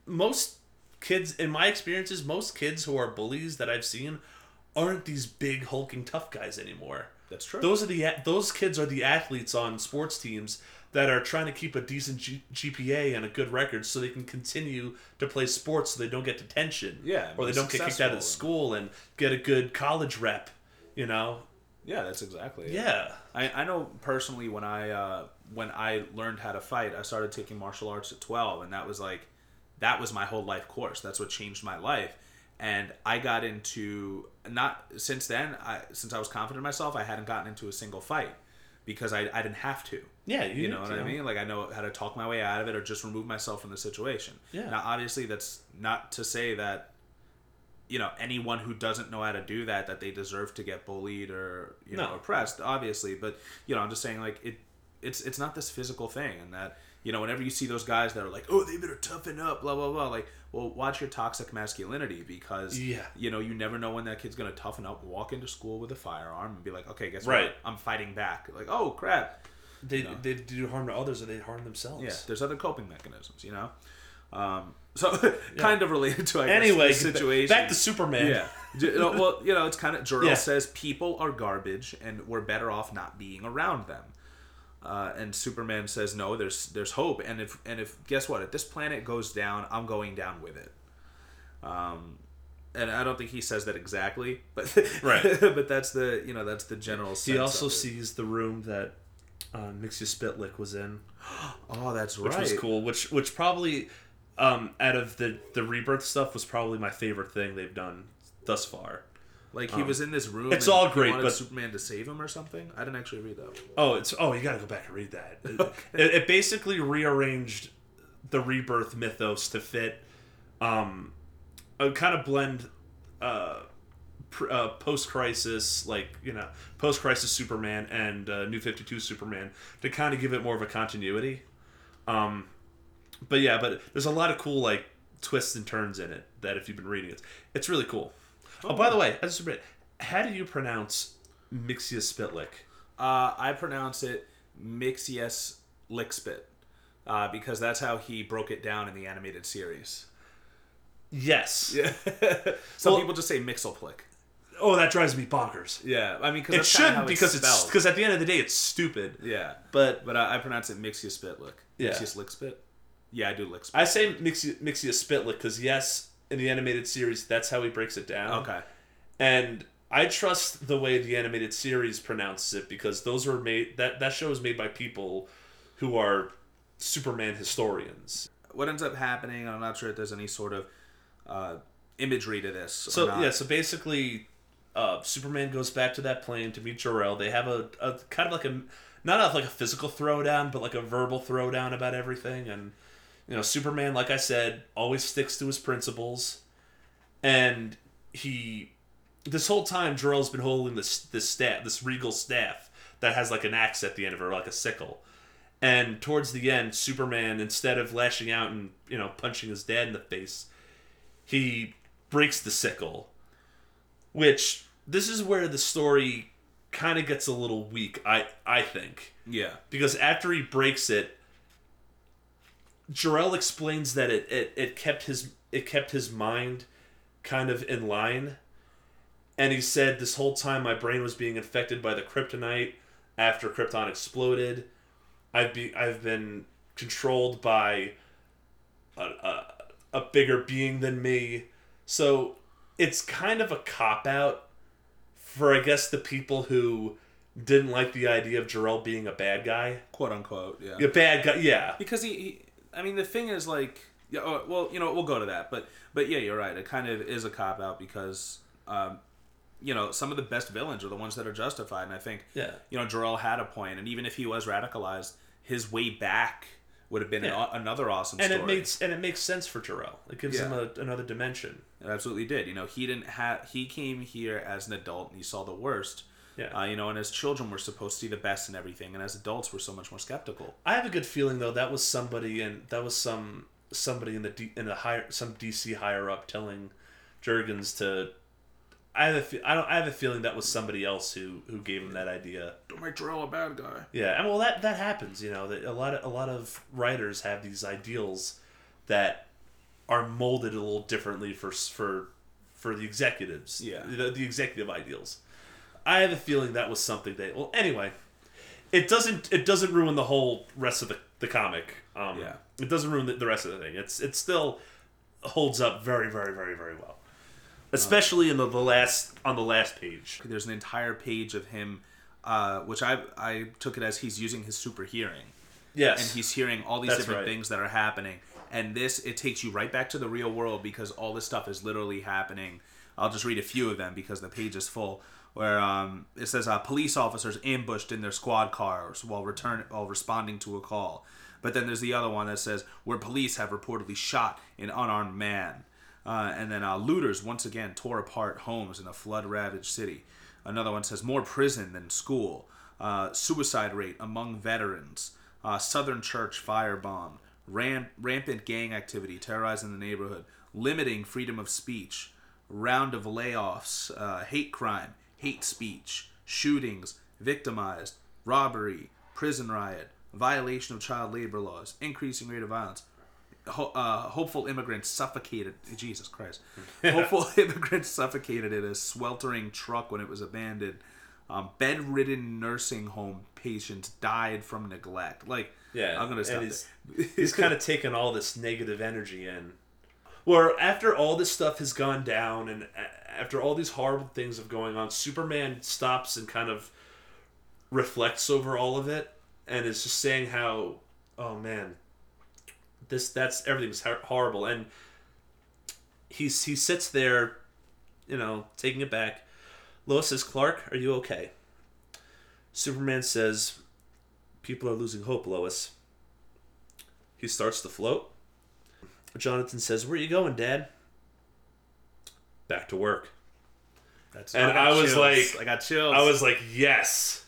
most kids, in my experiences, most kids who are bullies that I've seen aren't these big hulking tough guys anymore. That's true. Those are the those kids are the athletes on sports teams that are trying to keep a decent G- GPA and a good record so they can continue to play sports so they don't get detention. Yeah, or they don't get kicked out of school and get a good college rep. You know. yeah, that's exactly it. Yeah. I, I know personally when I uh, when I learned how to fight, I started taking martial arts at twelve, and that was like that was my whole life course. That's what changed my life. And I got into not since then. I since I was confident in myself, I hadn't gotten into a single fight because I, I didn't have to. Yeah, you, You know what I mean? Like I know how to talk my way out of it or just remove myself from the situation. Yeah. Now obviously that's not to say that you know anyone who doesn't know how to do that that they deserve to get bullied or you know No. oppressed obviously but you know i'm just saying like it it's it's not this physical thing and that you know whenever you see those guys that are like oh they better toughen up blah blah blah like well watch your toxic masculinity because Yeah. you know you never know when that kid's gonna toughen up walk into school with a firearm and be like okay guess Right. what i'm fighting back like oh crap They know. they do harm to others or they harm themselves. yeah there's other coping mechanisms you know um so kind of related to I guess, Anyway, the situation back to Superman. yeah. You know, well, you know, it's kind of Jor-El Yeah. says people are garbage and we're better off not being around them. Uh, and Superman says no, there's there's hope and if and if guess what, if this planet goes down, I'm going down with it. Um and I don't think he says that exactly, but Right. but that's the you know that's the general. Sense He also sees the room that uh, Mixie Spitlick was in, Oh, that's which right. was cool. Which which probably um, out of the the rebirth stuff was probably my favorite thing they've done thus far. Like he was in this room. Um, it's and all great, but- Superman to save him or something. I didn't actually read that. Oh, it's oh you gotta go back and read that. It, it basically rearranged the rebirth mythos to fit, um, a kind of blend, uh, uh post crisis like you know post crisis Superman and uh, New Fifty Two Superman to kind of give it more of a continuity. Um, but yeah, but there's a lot of cool like twists and turns in it that if you've been reading it, it's really cool. Oh, by the way, I just read- how do you pronounce Mixius Spitlick? Uh, I pronounce it Mixius Lickspit. Uh, because that's how he broke it down in the animated series. Yes. Yeah. Some Well- people just say Mixelplick. Oh, that drives me bonkers. Yeah, I mean, cause It shouldn't because it's spelled. because at the end of the day it's stupid. yeah, But but uh, I pronounce it Mixius Spitlick. Yeah. Mixius Lickspit. Yeah, I do Lickspit. I say Mixia, Mixia Spitlick because yes, in the animated series that's how he breaks it down. okay. And I trust the way the animated series pronounces it because those were made that that show is made by people who are Superman historians. What ends up happening? I'm not sure if there's any sort of uh, imagery to this. or So yeah, so basically, uh, Superman goes back to that plane to meet Jor-El. They have a, a kind of like a not a, like a physical throwdown, but like a verbal throwdown about everything. And you know, Superman, like I said, always sticks to his principles, and he this whole time Jor-El's been holding this this staff, this regal staff that has like an axe at the end of it, or like a sickle. And towards the end, Superman, instead of lashing out and you know punching his dad in the face, he breaks the sickle which this is where the story kind of gets a little weak i i think. Yeah, because after he breaks it Jor-El explains that it, it it kept his it kept his mind kind of in line. And he said this whole time my brain was being infected by the kryptonite after krypton exploded. I've be i've been controlled by a, a, a bigger being than me. So it's kind of a cop out for i guess the people who didn't like the idea of Jor-El being a bad guy quote unquote. Yeah. a bad guy yeah because he, he i mean the thing is like yeah oh, well you know we'll go to that but but yeah you're right it kind of is a cop out because um you know some of the best villains are the ones that are justified and i think Yeah. you know Jor-El had a point and even if he was radicalized his way back would have been an, another awesome and story it makes and it makes sense for Jor-El. It gives him a, another dimension. It absolutely did. You know, he didn't have. He came here as an adult and he saw the worst. Yeah. Uh, you know, and as children, we're supposed to see the best in everything, and as adults, we're so much more skeptical. I have a good feeling though that was somebody and that was some somebody in the D, in the higher some DC higher up telling Jurgens to. I have a fe- I don't I have a feeling that was somebody else who who gave him that idea. Don't make Jor-El a bad guy. Yeah, and well that that happens. You know that a lot of a lot of writers have these ideals that are molded a little differently for for for the executives. Yeah. the, the executive ideals. I have a feeling that was something they. Well, anyway, it doesn't it doesn't ruin the whole rest of the, the comic. Um, Yeah. it doesn't ruin the, the rest of the thing. It's it still holds up very very very very well, especially in the, the last on the last page. There's an entire page of him, uh, which I I took it as he's using his super hearing, Yes, and he's hearing all these That's different right. things that are happening. And this it takes you right back to the real world because all this stuff is literally happening. I'll just read a few of them because the page is full. Where um, it says uh, police officers ambushed in their squad cars while return while responding to a call. But then there's the other one that says where police have reportedly shot an unarmed man. Uh, and then uh, looters once again tore apart homes in a flood ravaged city. Another one says more prison than school. Uh, suicide rate among veterans. Uh, Southern church firebomb. Ram- rampant gang activity terrorizing the neighborhood. Limiting freedom of speech. Round of layoffs. Uh, hate crime. Hate speech. Shootings. Victimized. Robbery. Prison riot. Violation of child labor laws. Increasing rate of violence ho- uh, hopeful immigrants suffocated. Jesus Christ! hopeful immigrants suffocated in a sweltering truck when it was abandoned. Um, bedridden nursing home patients died from neglect. Like, Yeah, I'm gonna stop. he's, he's kind of taken all this negative energy in. Where after all this stuff has gone down, and after all these horrible things have going on, Superman stops and kind of reflects over all of it, and is just saying how, oh man, this that's everything's horrible. And he's he sits there you know taking it back. Lois says clark are you okay? Superman says people are losing hope lois. He starts to float. Jonathan says where are you going dad? Back to work. That's And I was chills. like- I got chills. I was like, yes.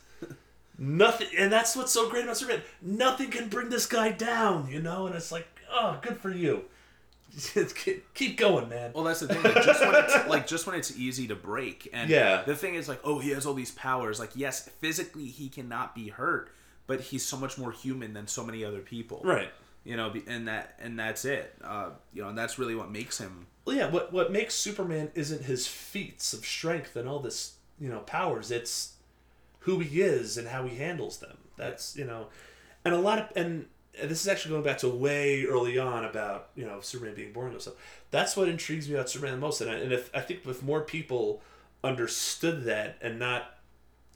Nothing, and that's what's so great about Superman. Nothing can bring this guy down, you know. And it's like, oh, good for you. Keep going, man. Well, that's the thing. Like, just when it's like just when it's easy to break, and Yeah. the thing is like, oh, he has all these powers. Like, yes, physically he cannot be hurt, but he's so much more human than so many other people. Right. You know, and that and that's it. Uh, you know, and that's really what makes him. Well, yeah. What what makes Superman isn't his feats of strength and all this, you know, powers. It's who he is and how he handles them. That's you know, and a lot of and this is actually going back to way early on about you know Superman being boring and stuff. That's what intrigues me about Superman the most. And I, and if I think if more people understood that and not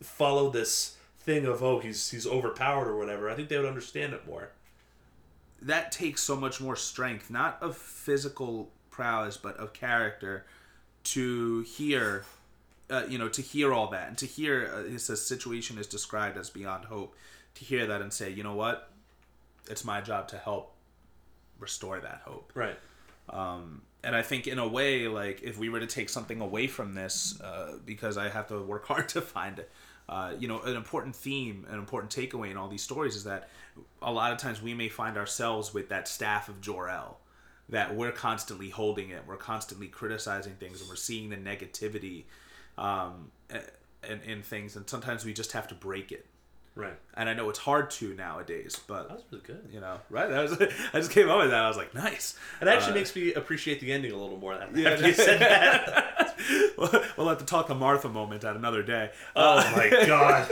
follow this thing of oh he's he's overpowered or whatever, I think they would understand it more. That takes so much more strength, not of physical prowess, but of character, to hear. Uh, you know, to hear all that and to hear uh, his situation is described as beyond hope, to hear that and say, you know what, it's my job to help restore that hope. Right. Um, and I think in a way, like if we were to take something away from this, uh, because I have to work hard to find it, uh, you know, an important theme, an important takeaway in all these stories is that a lot of times we may find ourselves with that staff of Jor-El, that we're constantly holding it, we're constantly criticizing things, and we're seeing the negativity, um, and in things, and sometimes we just have to break it. Right. And I know it's hard to nowadays, but That was really good. you know, right? That was I just came up with that. I was like, nice. It actually Uh, makes me appreciate the ending a little more. After Yeah. you said that. we'll have to talk the Martha moment at another day. Oh my god.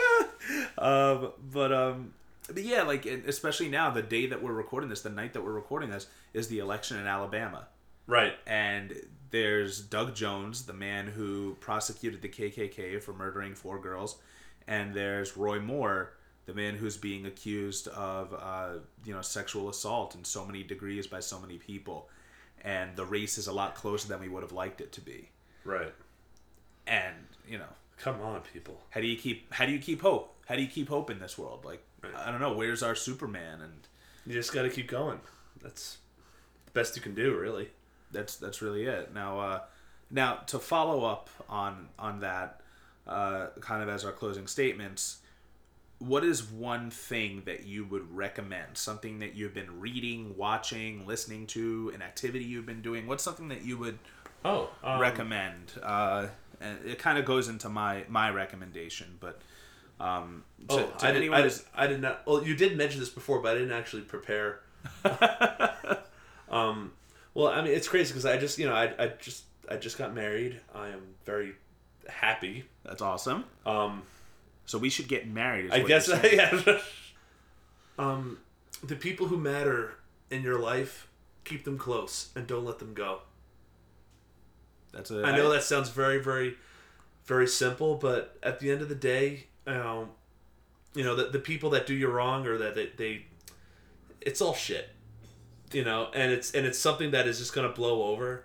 Um, but um, but yeah, like especially now, the day that we're recording this, the night that we're recording this, is the election in Alabama, Right. and there's Doug Jones, the man who prosecuted the KKK for murdering four girls, and there's Roy Moore, the man who's being accused of uh, you know sexual assault in so many degrees by so many people, and the race is a lot closer than we would have liked it to be, Right. and you know Come on, people. how do you keep how do you keep hope how do you keep hope in this world like i don't know where's our superman and You just got to keep going. That's the best you can do, really. That's that's really it now uh now to follow up on on that uh kind of as our closing statements what is one thing that you would recommend something that you've been reading watching listening to an activity you've been doing what's something that you would Oh, um, recommend uh and it kind of goes into my my recommendation but um to, Oh, to I, did, I, did, I did not. Well, you did mention this before, but I didn't actually prepare. um, well, I mean, it's crazy because I just, you know, I, I just, I just got married. I am very happy. That's awesome. Um, So we should get married. I guess, yeah. um, the people who matter in your life, keep them close and don't let them go. That's a. I know that sounds very, very, very simple, but at the end of the day, um, you know, the, the people that do you wrong or that they, they, it's all shit, you know, and it's and it's something that is just gonna blow over.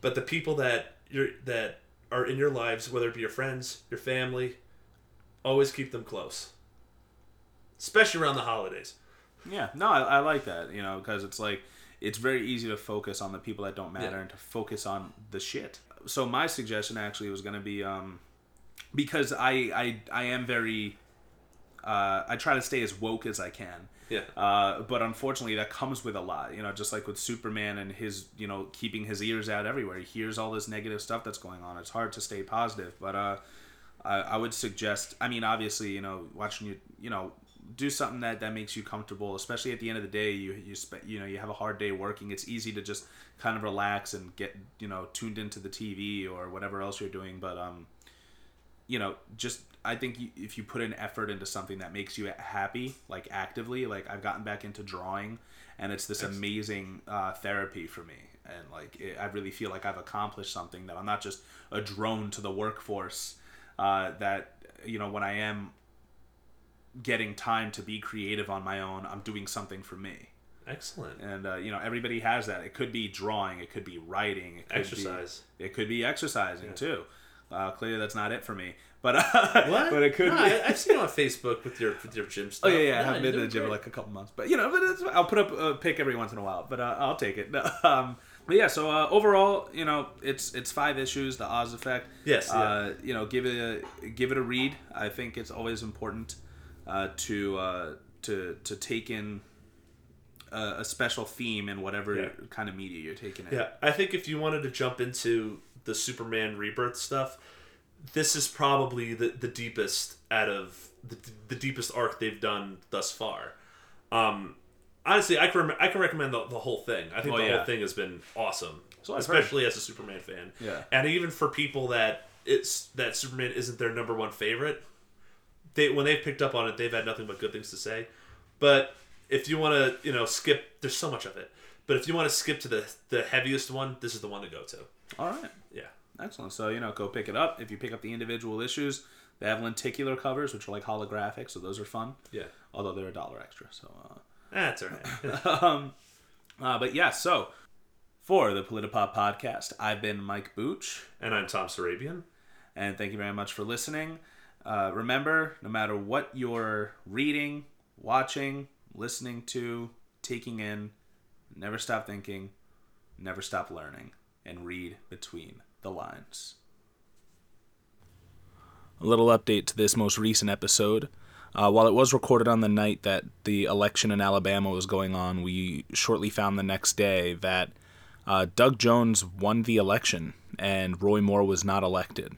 But the people that you're that are in your lives, whether it be your friends, your family, always keep them close, especially around the holidays. Yeah, no, I, I like that. You know, because it's like it's very easy to focus on the people that don't matter Yeah. and to focus on the shit. So my suggestion actually was going to be um, because I I I am very uh, I try to stay as woke as I can. Yeah. Uh, but unfortunately, that comes with a lot. You know, just like with Superman and his, you know, keeping his ears out everywhere. He hears all this negative stuff that's going on. It's hard to stay positive. But uh, I, I would suggest. I mean, obviously, you know, watching you, you know, do something that that makes you comfortable. Especially at the end of the day, you you spe- you know you have a hard day working. It's easy to just kind of relax and get you know tuned into the TV or whatever else you're doing. But um, you know, just I think you, if you put an effort into something that makes you happy, like actively, like I've gotten back into drawing, and it's this amazing uh, therapy for me. And like it, I really feel like I've accomplished something that I'm not just a drone to the workforce. Uh, that you know when I am getting time to be creative on my own, I'm doing something for me. Excellent. and uh, you know everybody has that. It could be drawing, it could be writing, it could Exercise. Be, it could be exercising too. Uh, clearly, that's not it for me. But uh, What? but it could No, be. I, I've seen on Facebook with your with your gym stuff. Oh stuff. yeah, yeah. I haven't been to the gym in like a couple months, but you know, but it's, I'll put up a pic every once in a while. But uh, I'll take it. Um, but yeah, so uh, overall, you know, it's it's five issues. The Oz Effect. Yes, yeah. Uh, you know, give it a give it a read. I think it's always important uh, to uh, to to take in a, a special theme in whatever Yeah. kind of media you're taking it. Yeah, I think if you wanted to jump into the Superman rebirth stuff, this is probably the, the deepest out of the, the deepest arc they've done thus far. Um, honestly, I can rem- I can recommend the, the whole thing. I think Oh, the yeah. whole thing has been awesome, So especially as a Superman fan. Yeah. and even for people that it's that Superman isn't their number one favorite, they when they've picked up on it, they've had nothing but good things to say. But if you want to, you know, skip, there's so much of it. But if you want to skip to the the heaviest one, this is the one to go to. All right. Yeah. Excellent. So you know, go pick it up. If you pick up the individual issues, they have lenticular covers, which are like holographic, so those are fun. Yeah. Although they're a dollar extra. So. Uh, That's all right. um, uh, but yeah, so for the Politipop podcast, I've been Mike Booch, and I'm Tom Serabian. and thank you very much for listening. Uh, remember, no matter what you're reading, watching, listening to, taking in, never stop thinking, never stop learning, and read between the lines. A little update to this most recent episode. Uh, while it was recorded on the night that the election in Alabama was going on, we shortly found the next day that uh, Doug Jones won the election and Roy Moore was not elected.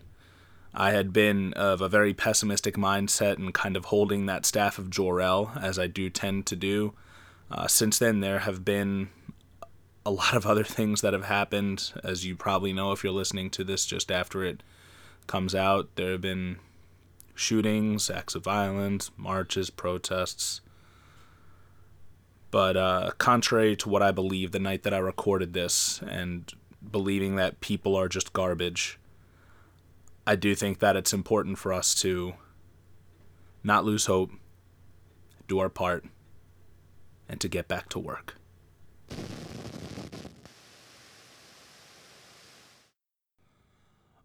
I had been of a very pessimistic mindset and kind of holding that staff of Jor-El, as I do tend to do. Uh, since then, there have been a lot of other things that have happened, as you probably know if you're listening to this just after it comes out. There have been shootings, acts of violence, marches, protests. But uh, contrary to what I believe the night that I recorded this, and believing that people are just garbage, I do think that it's important for us to not lose hope, do our part, and to get back to work.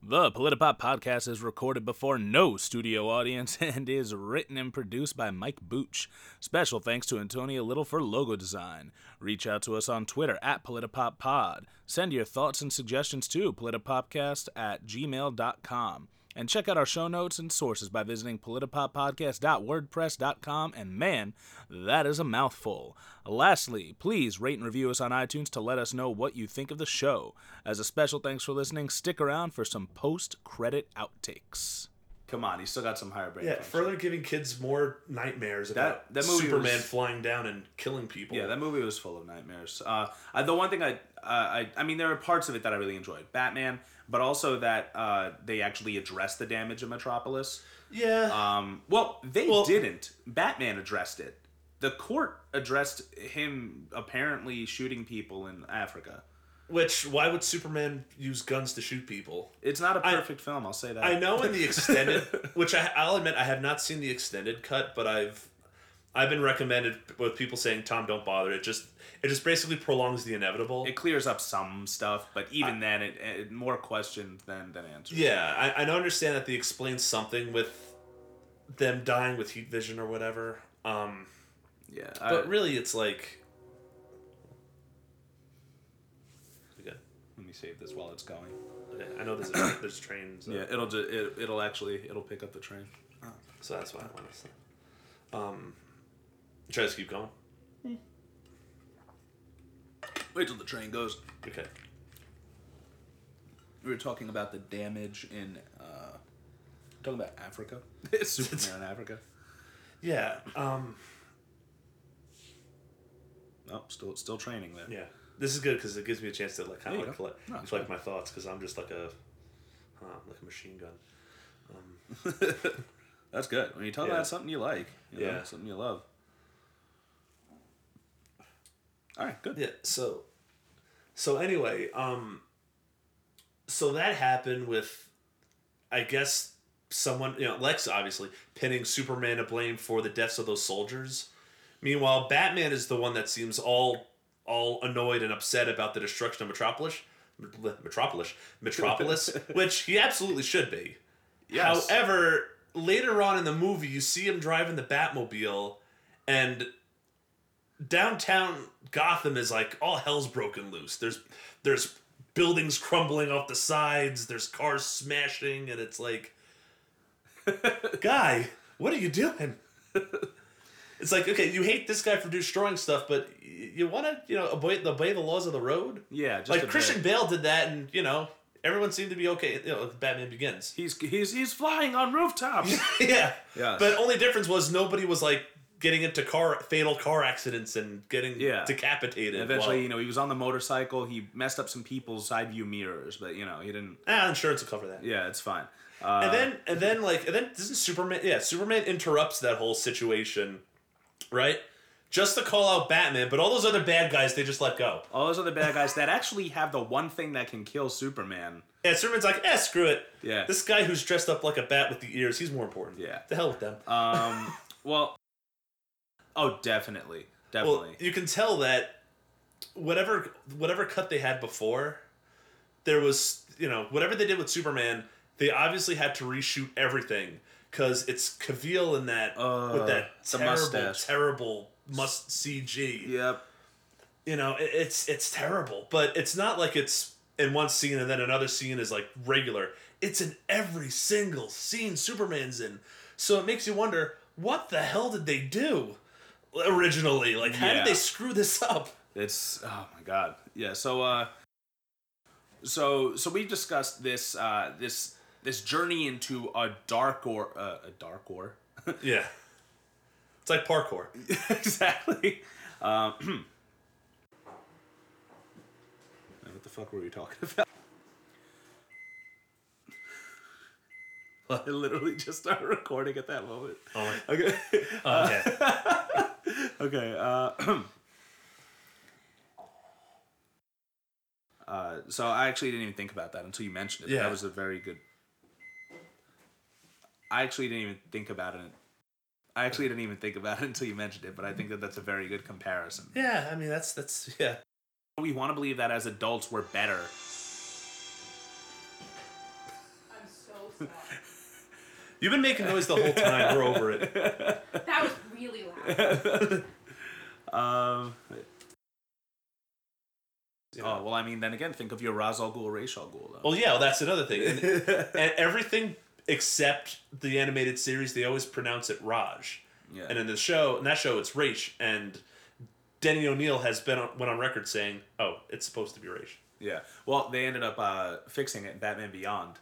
The Politipop podcast is recorded before no studio audience and is written and produced by Mike Booch. Special thanks to Antonia Little for logo design. Reach out to us on Twitter at PolitiPopPod. Send your thoughts and suggestions to politipopcast at gmail.com. And check out our show notes and sources by visiting politipoppodcast.wordpress.com. And man, that is a mouthful. Lastly, please rate and review us on iTunes to let us know what you think of the show. As a special thanks for listening, stick around for some post credit outtakes. Come on, he's still got some higher brain Yeah, further giving kids more nightmares about that movie Superman was- flying down and killing people. Yeah, that movie was full of nightmares. Uh, I, the one thing I, uh, I, I mean, there are parts of it that I really enjoyed. Batman, but also that uh, they actually addressed the damage of Metropolis. yeah. Um, well, they Well- didn't. Batman addressed it. The court addressed him apparently shooting people in Africa. Which why would Superman use guns to shoot people? It's not a perfect film, I'll say that. I know in the extended, which I, I'll admit I have not seen the extended cut, but I've I've been recommended with people saying Tom, don't bother. It just it just basically prolongs the inevitable. It clears up some stuff, but even then, it, it more questions than than answers. yeah, I, I understand that they explain something with them dying with heat vision or whatever. Um, yeah. but really, it's like. Okay. let me save this while it's going. Okay. I know there's a, there's trains. Yeah, it'll ju- it, it'll actually it'll pick up the train. So that's why I want to say. Um, try to keep going. Wait till the train goes. Okay. We were talking about the damage in uh, talking about Africa. Superman in Africa. Yeah. Um, Oh, still still training there. yeah. This is good because it gives me a chance to like kind of like collect, No, collect my thoughts because I'm just like a, like a machine gun. That's good. When you talk Yeah. about something you like, you know, Yeah. something you love. All right, good. Yeah. So, so anyway, um, so that happened with, I guess someone you know Lex obviously pinning Superman to blame for the deaths of those soldiers. Meanwhile, Batman is the one that seems all all annoyed and upset about the destruction of Metropolis. Metropolis, Metropolis, which he absolutely should be. Yes. However, later on in the movie, you see him driving the Batmobile, and downtown Gotham is like all hell's broken loose. There's there's buildings crumbling off the sides. There's cars smashing, and it's like, guy, what are you doing? It's like okay, you hate this guy for destroying stuff, but you want to you know obey, obey the laws of the road. Yeah, just like bit. Christian Bale did that, and you know everyone seemed to be okay. You know, Batman Begins. He's he's he's flying on rooftops. yeah. Yes. But only difference was nobody was like getting into car fatal car accidents and getting Yeah. decapitated. Eventually, while- you know, he was on the motorcycle. He messed up some people's side view mirrors, but you know, he didn't. ah, insurance will cover that. Yeah, it's fine. Uh, And then and then like and then doesn't Superman yeah, Superman interrupts that whole situation, right? Just to call out Batman, but all those other bad guys they just let go. all those other bad guys that actually have the one thing that can kill Superman. Yeah, Superman's like, eh, screw it. Yeah. This guy who's dressed up like a bat with the ears, he's more important. Yeah. The hell with them. Um. well. Oh, definitely, Well, definitely. you can tell that whatever whatever cut they had before, there was you know whatever they did with Superman, they obviously had to reshoot everything because it's Cavill in that Uh, with that terrible mustache. terrible must CG. yep. You know it, it's it's terrible, but it's not like it's in one scene and then another scene is like regular. It's in every single scene Superman's in, so it makes you wonder what the hell did they do originally? Like how Yeah. did they screw this up? It's oh my god. Yeah. So uh. So so we discussed this uh this this journey into a dark or uh, a dark or Yeah. It's like parkour. exactly. Um, what the fuck were we talking about? I literally just started recording at that moment. Oh, Okay. okay. Okay. Uh, uh, so I actually didn't even think about that until you mentioned it. Yeah. That was a very good. I actually didn't even think about it. I actually didn't even think about it until you mentioned it, but I think that that's a very good comparison. yeah, I mean that's that's yeah. We want to believe that as adults we're better. I'm so sorry. You've been making noise the whole time. We're over it. That was Um. Oh well, I mean, then again, think of your Ra's al Ghul, Ra's al Ghul, though. Well, yeah, well, that's another thing. And, and everything except the animated series, they always pronounce it Raj. yeah. And in the show, in that show, it's Raish. And Denny O'Neil has been on, went on record saying, "Oh, it's supposed to be Raish." Yeah. Well, they ended up uh, fixing it in Batman Beyond.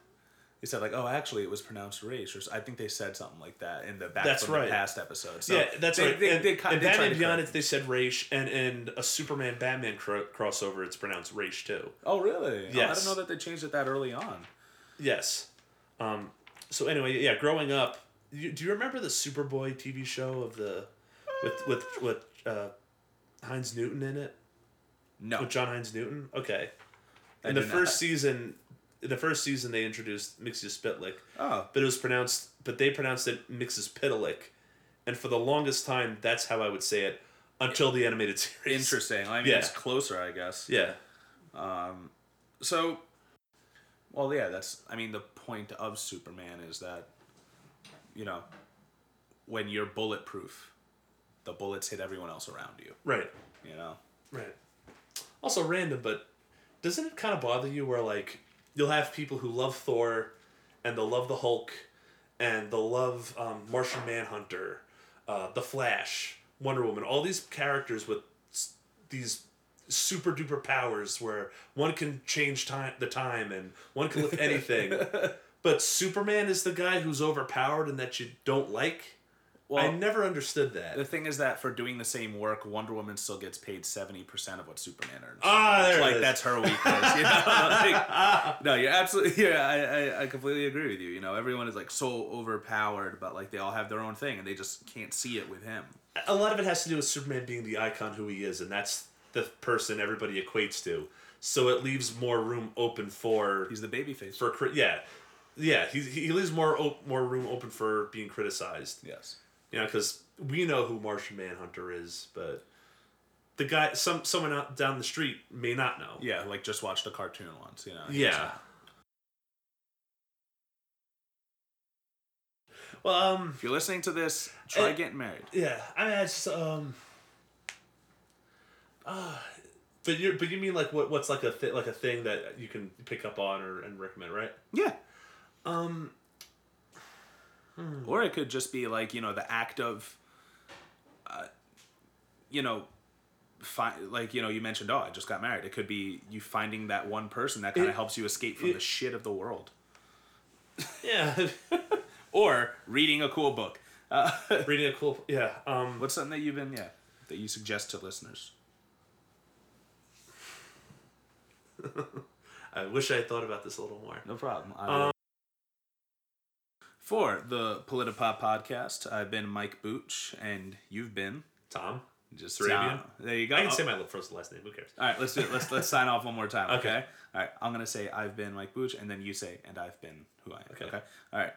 They said like, oh, actually, it was pronounced race, or I think they said something like that in the back That's from right. the past episode. So yeah, that's they, right. They, and, they, and they Batman Beyond, they said Raish, and in a Superman Batman cro- crossover, it's pronounced Raish too. Oh, really? Oh, I Yes. didn't know that they changed it that early on. Yes. Um, so anyway, yeah, growing up, you, do you remember the Superboy TV show of the with with with uh, Haymes Newton in it? No. With John Haymes Newton? Okay. In the first season, the first season, they introduced Mxyzptlk. Oh. but it was pronounced, but they pronounced it Mixus Pitalik, and for the longest time, that's how I would say it until the animated series. Interesting. I mean, Yeah. it's closer, I guess. Yeah. Um, so, well, yeah, that's. I mean, the point of Superman is that, you know, when you're bulletproof, the bullets hit everyone else around you. Right. You know. Right. Also random, but doesn't it kind of bother you where like you'll have people who love Thor, and they'll love the Hulk, and they'll love um, Martian Manhunter, uh, the Flash, Wonder Woman, all these characters with s- these super duper powers where one can change time the time and one can lift anything, but Superman is the guy who's overpowered and that you don't like. Well, I never understood that. The thing is that for doing the same work, Wonder Woman still gets paid seventy percent of what Superman earns. ah, there it like is. that's her weakness. You know? Like, no, you're absolutely. Yeah, I, I I completely agree with you. You know, everyone is like so overpowered, but like they all have their own thing, and they just can't see it with him. a lot of it has to do with Superman being the icon who he is, and that's the person everybody equates to. So it leaves more room open for He's the baby face. for yeah, yeah. He he leaves more op- more room open for being criticized. yes. You know, because we know who Martian Manhunter is, but the guy, some someone out down the street may not know. Yeah, like just watched a cartoon once, you know. Yeah. Well, um, If you're listening to this, try getting married. yeah, I mean, it's um, uh, but you but you mean like what what's like a th- like a thing that you can pick up on or and recommend, right? Yeah. Um, Or it could just be like, you know, the act of, uh, you know, fi- like, you know, you mentioned, oh, I just got married. It could be you finding that one person that kind of helps you escape from it- the shit of the world. yeah, Or reading a cool book. Uh, reading a cool yeah. Um, what's something that you've been, yeah, that you suggest to listeners? I wish I had thought about this a little more. No problem. I Um. For the Politipop podcast, I've been Mike Booch, and you've been Tom, just Serabian? There you go. I can say my first and last name. Who cares? All right, let's do it. Let's let's sign off one more time. Okay. Okay. All right. I'm gonna say I've been Mike Booch, and then you say and I've been who I am. Okay. Okay. All right.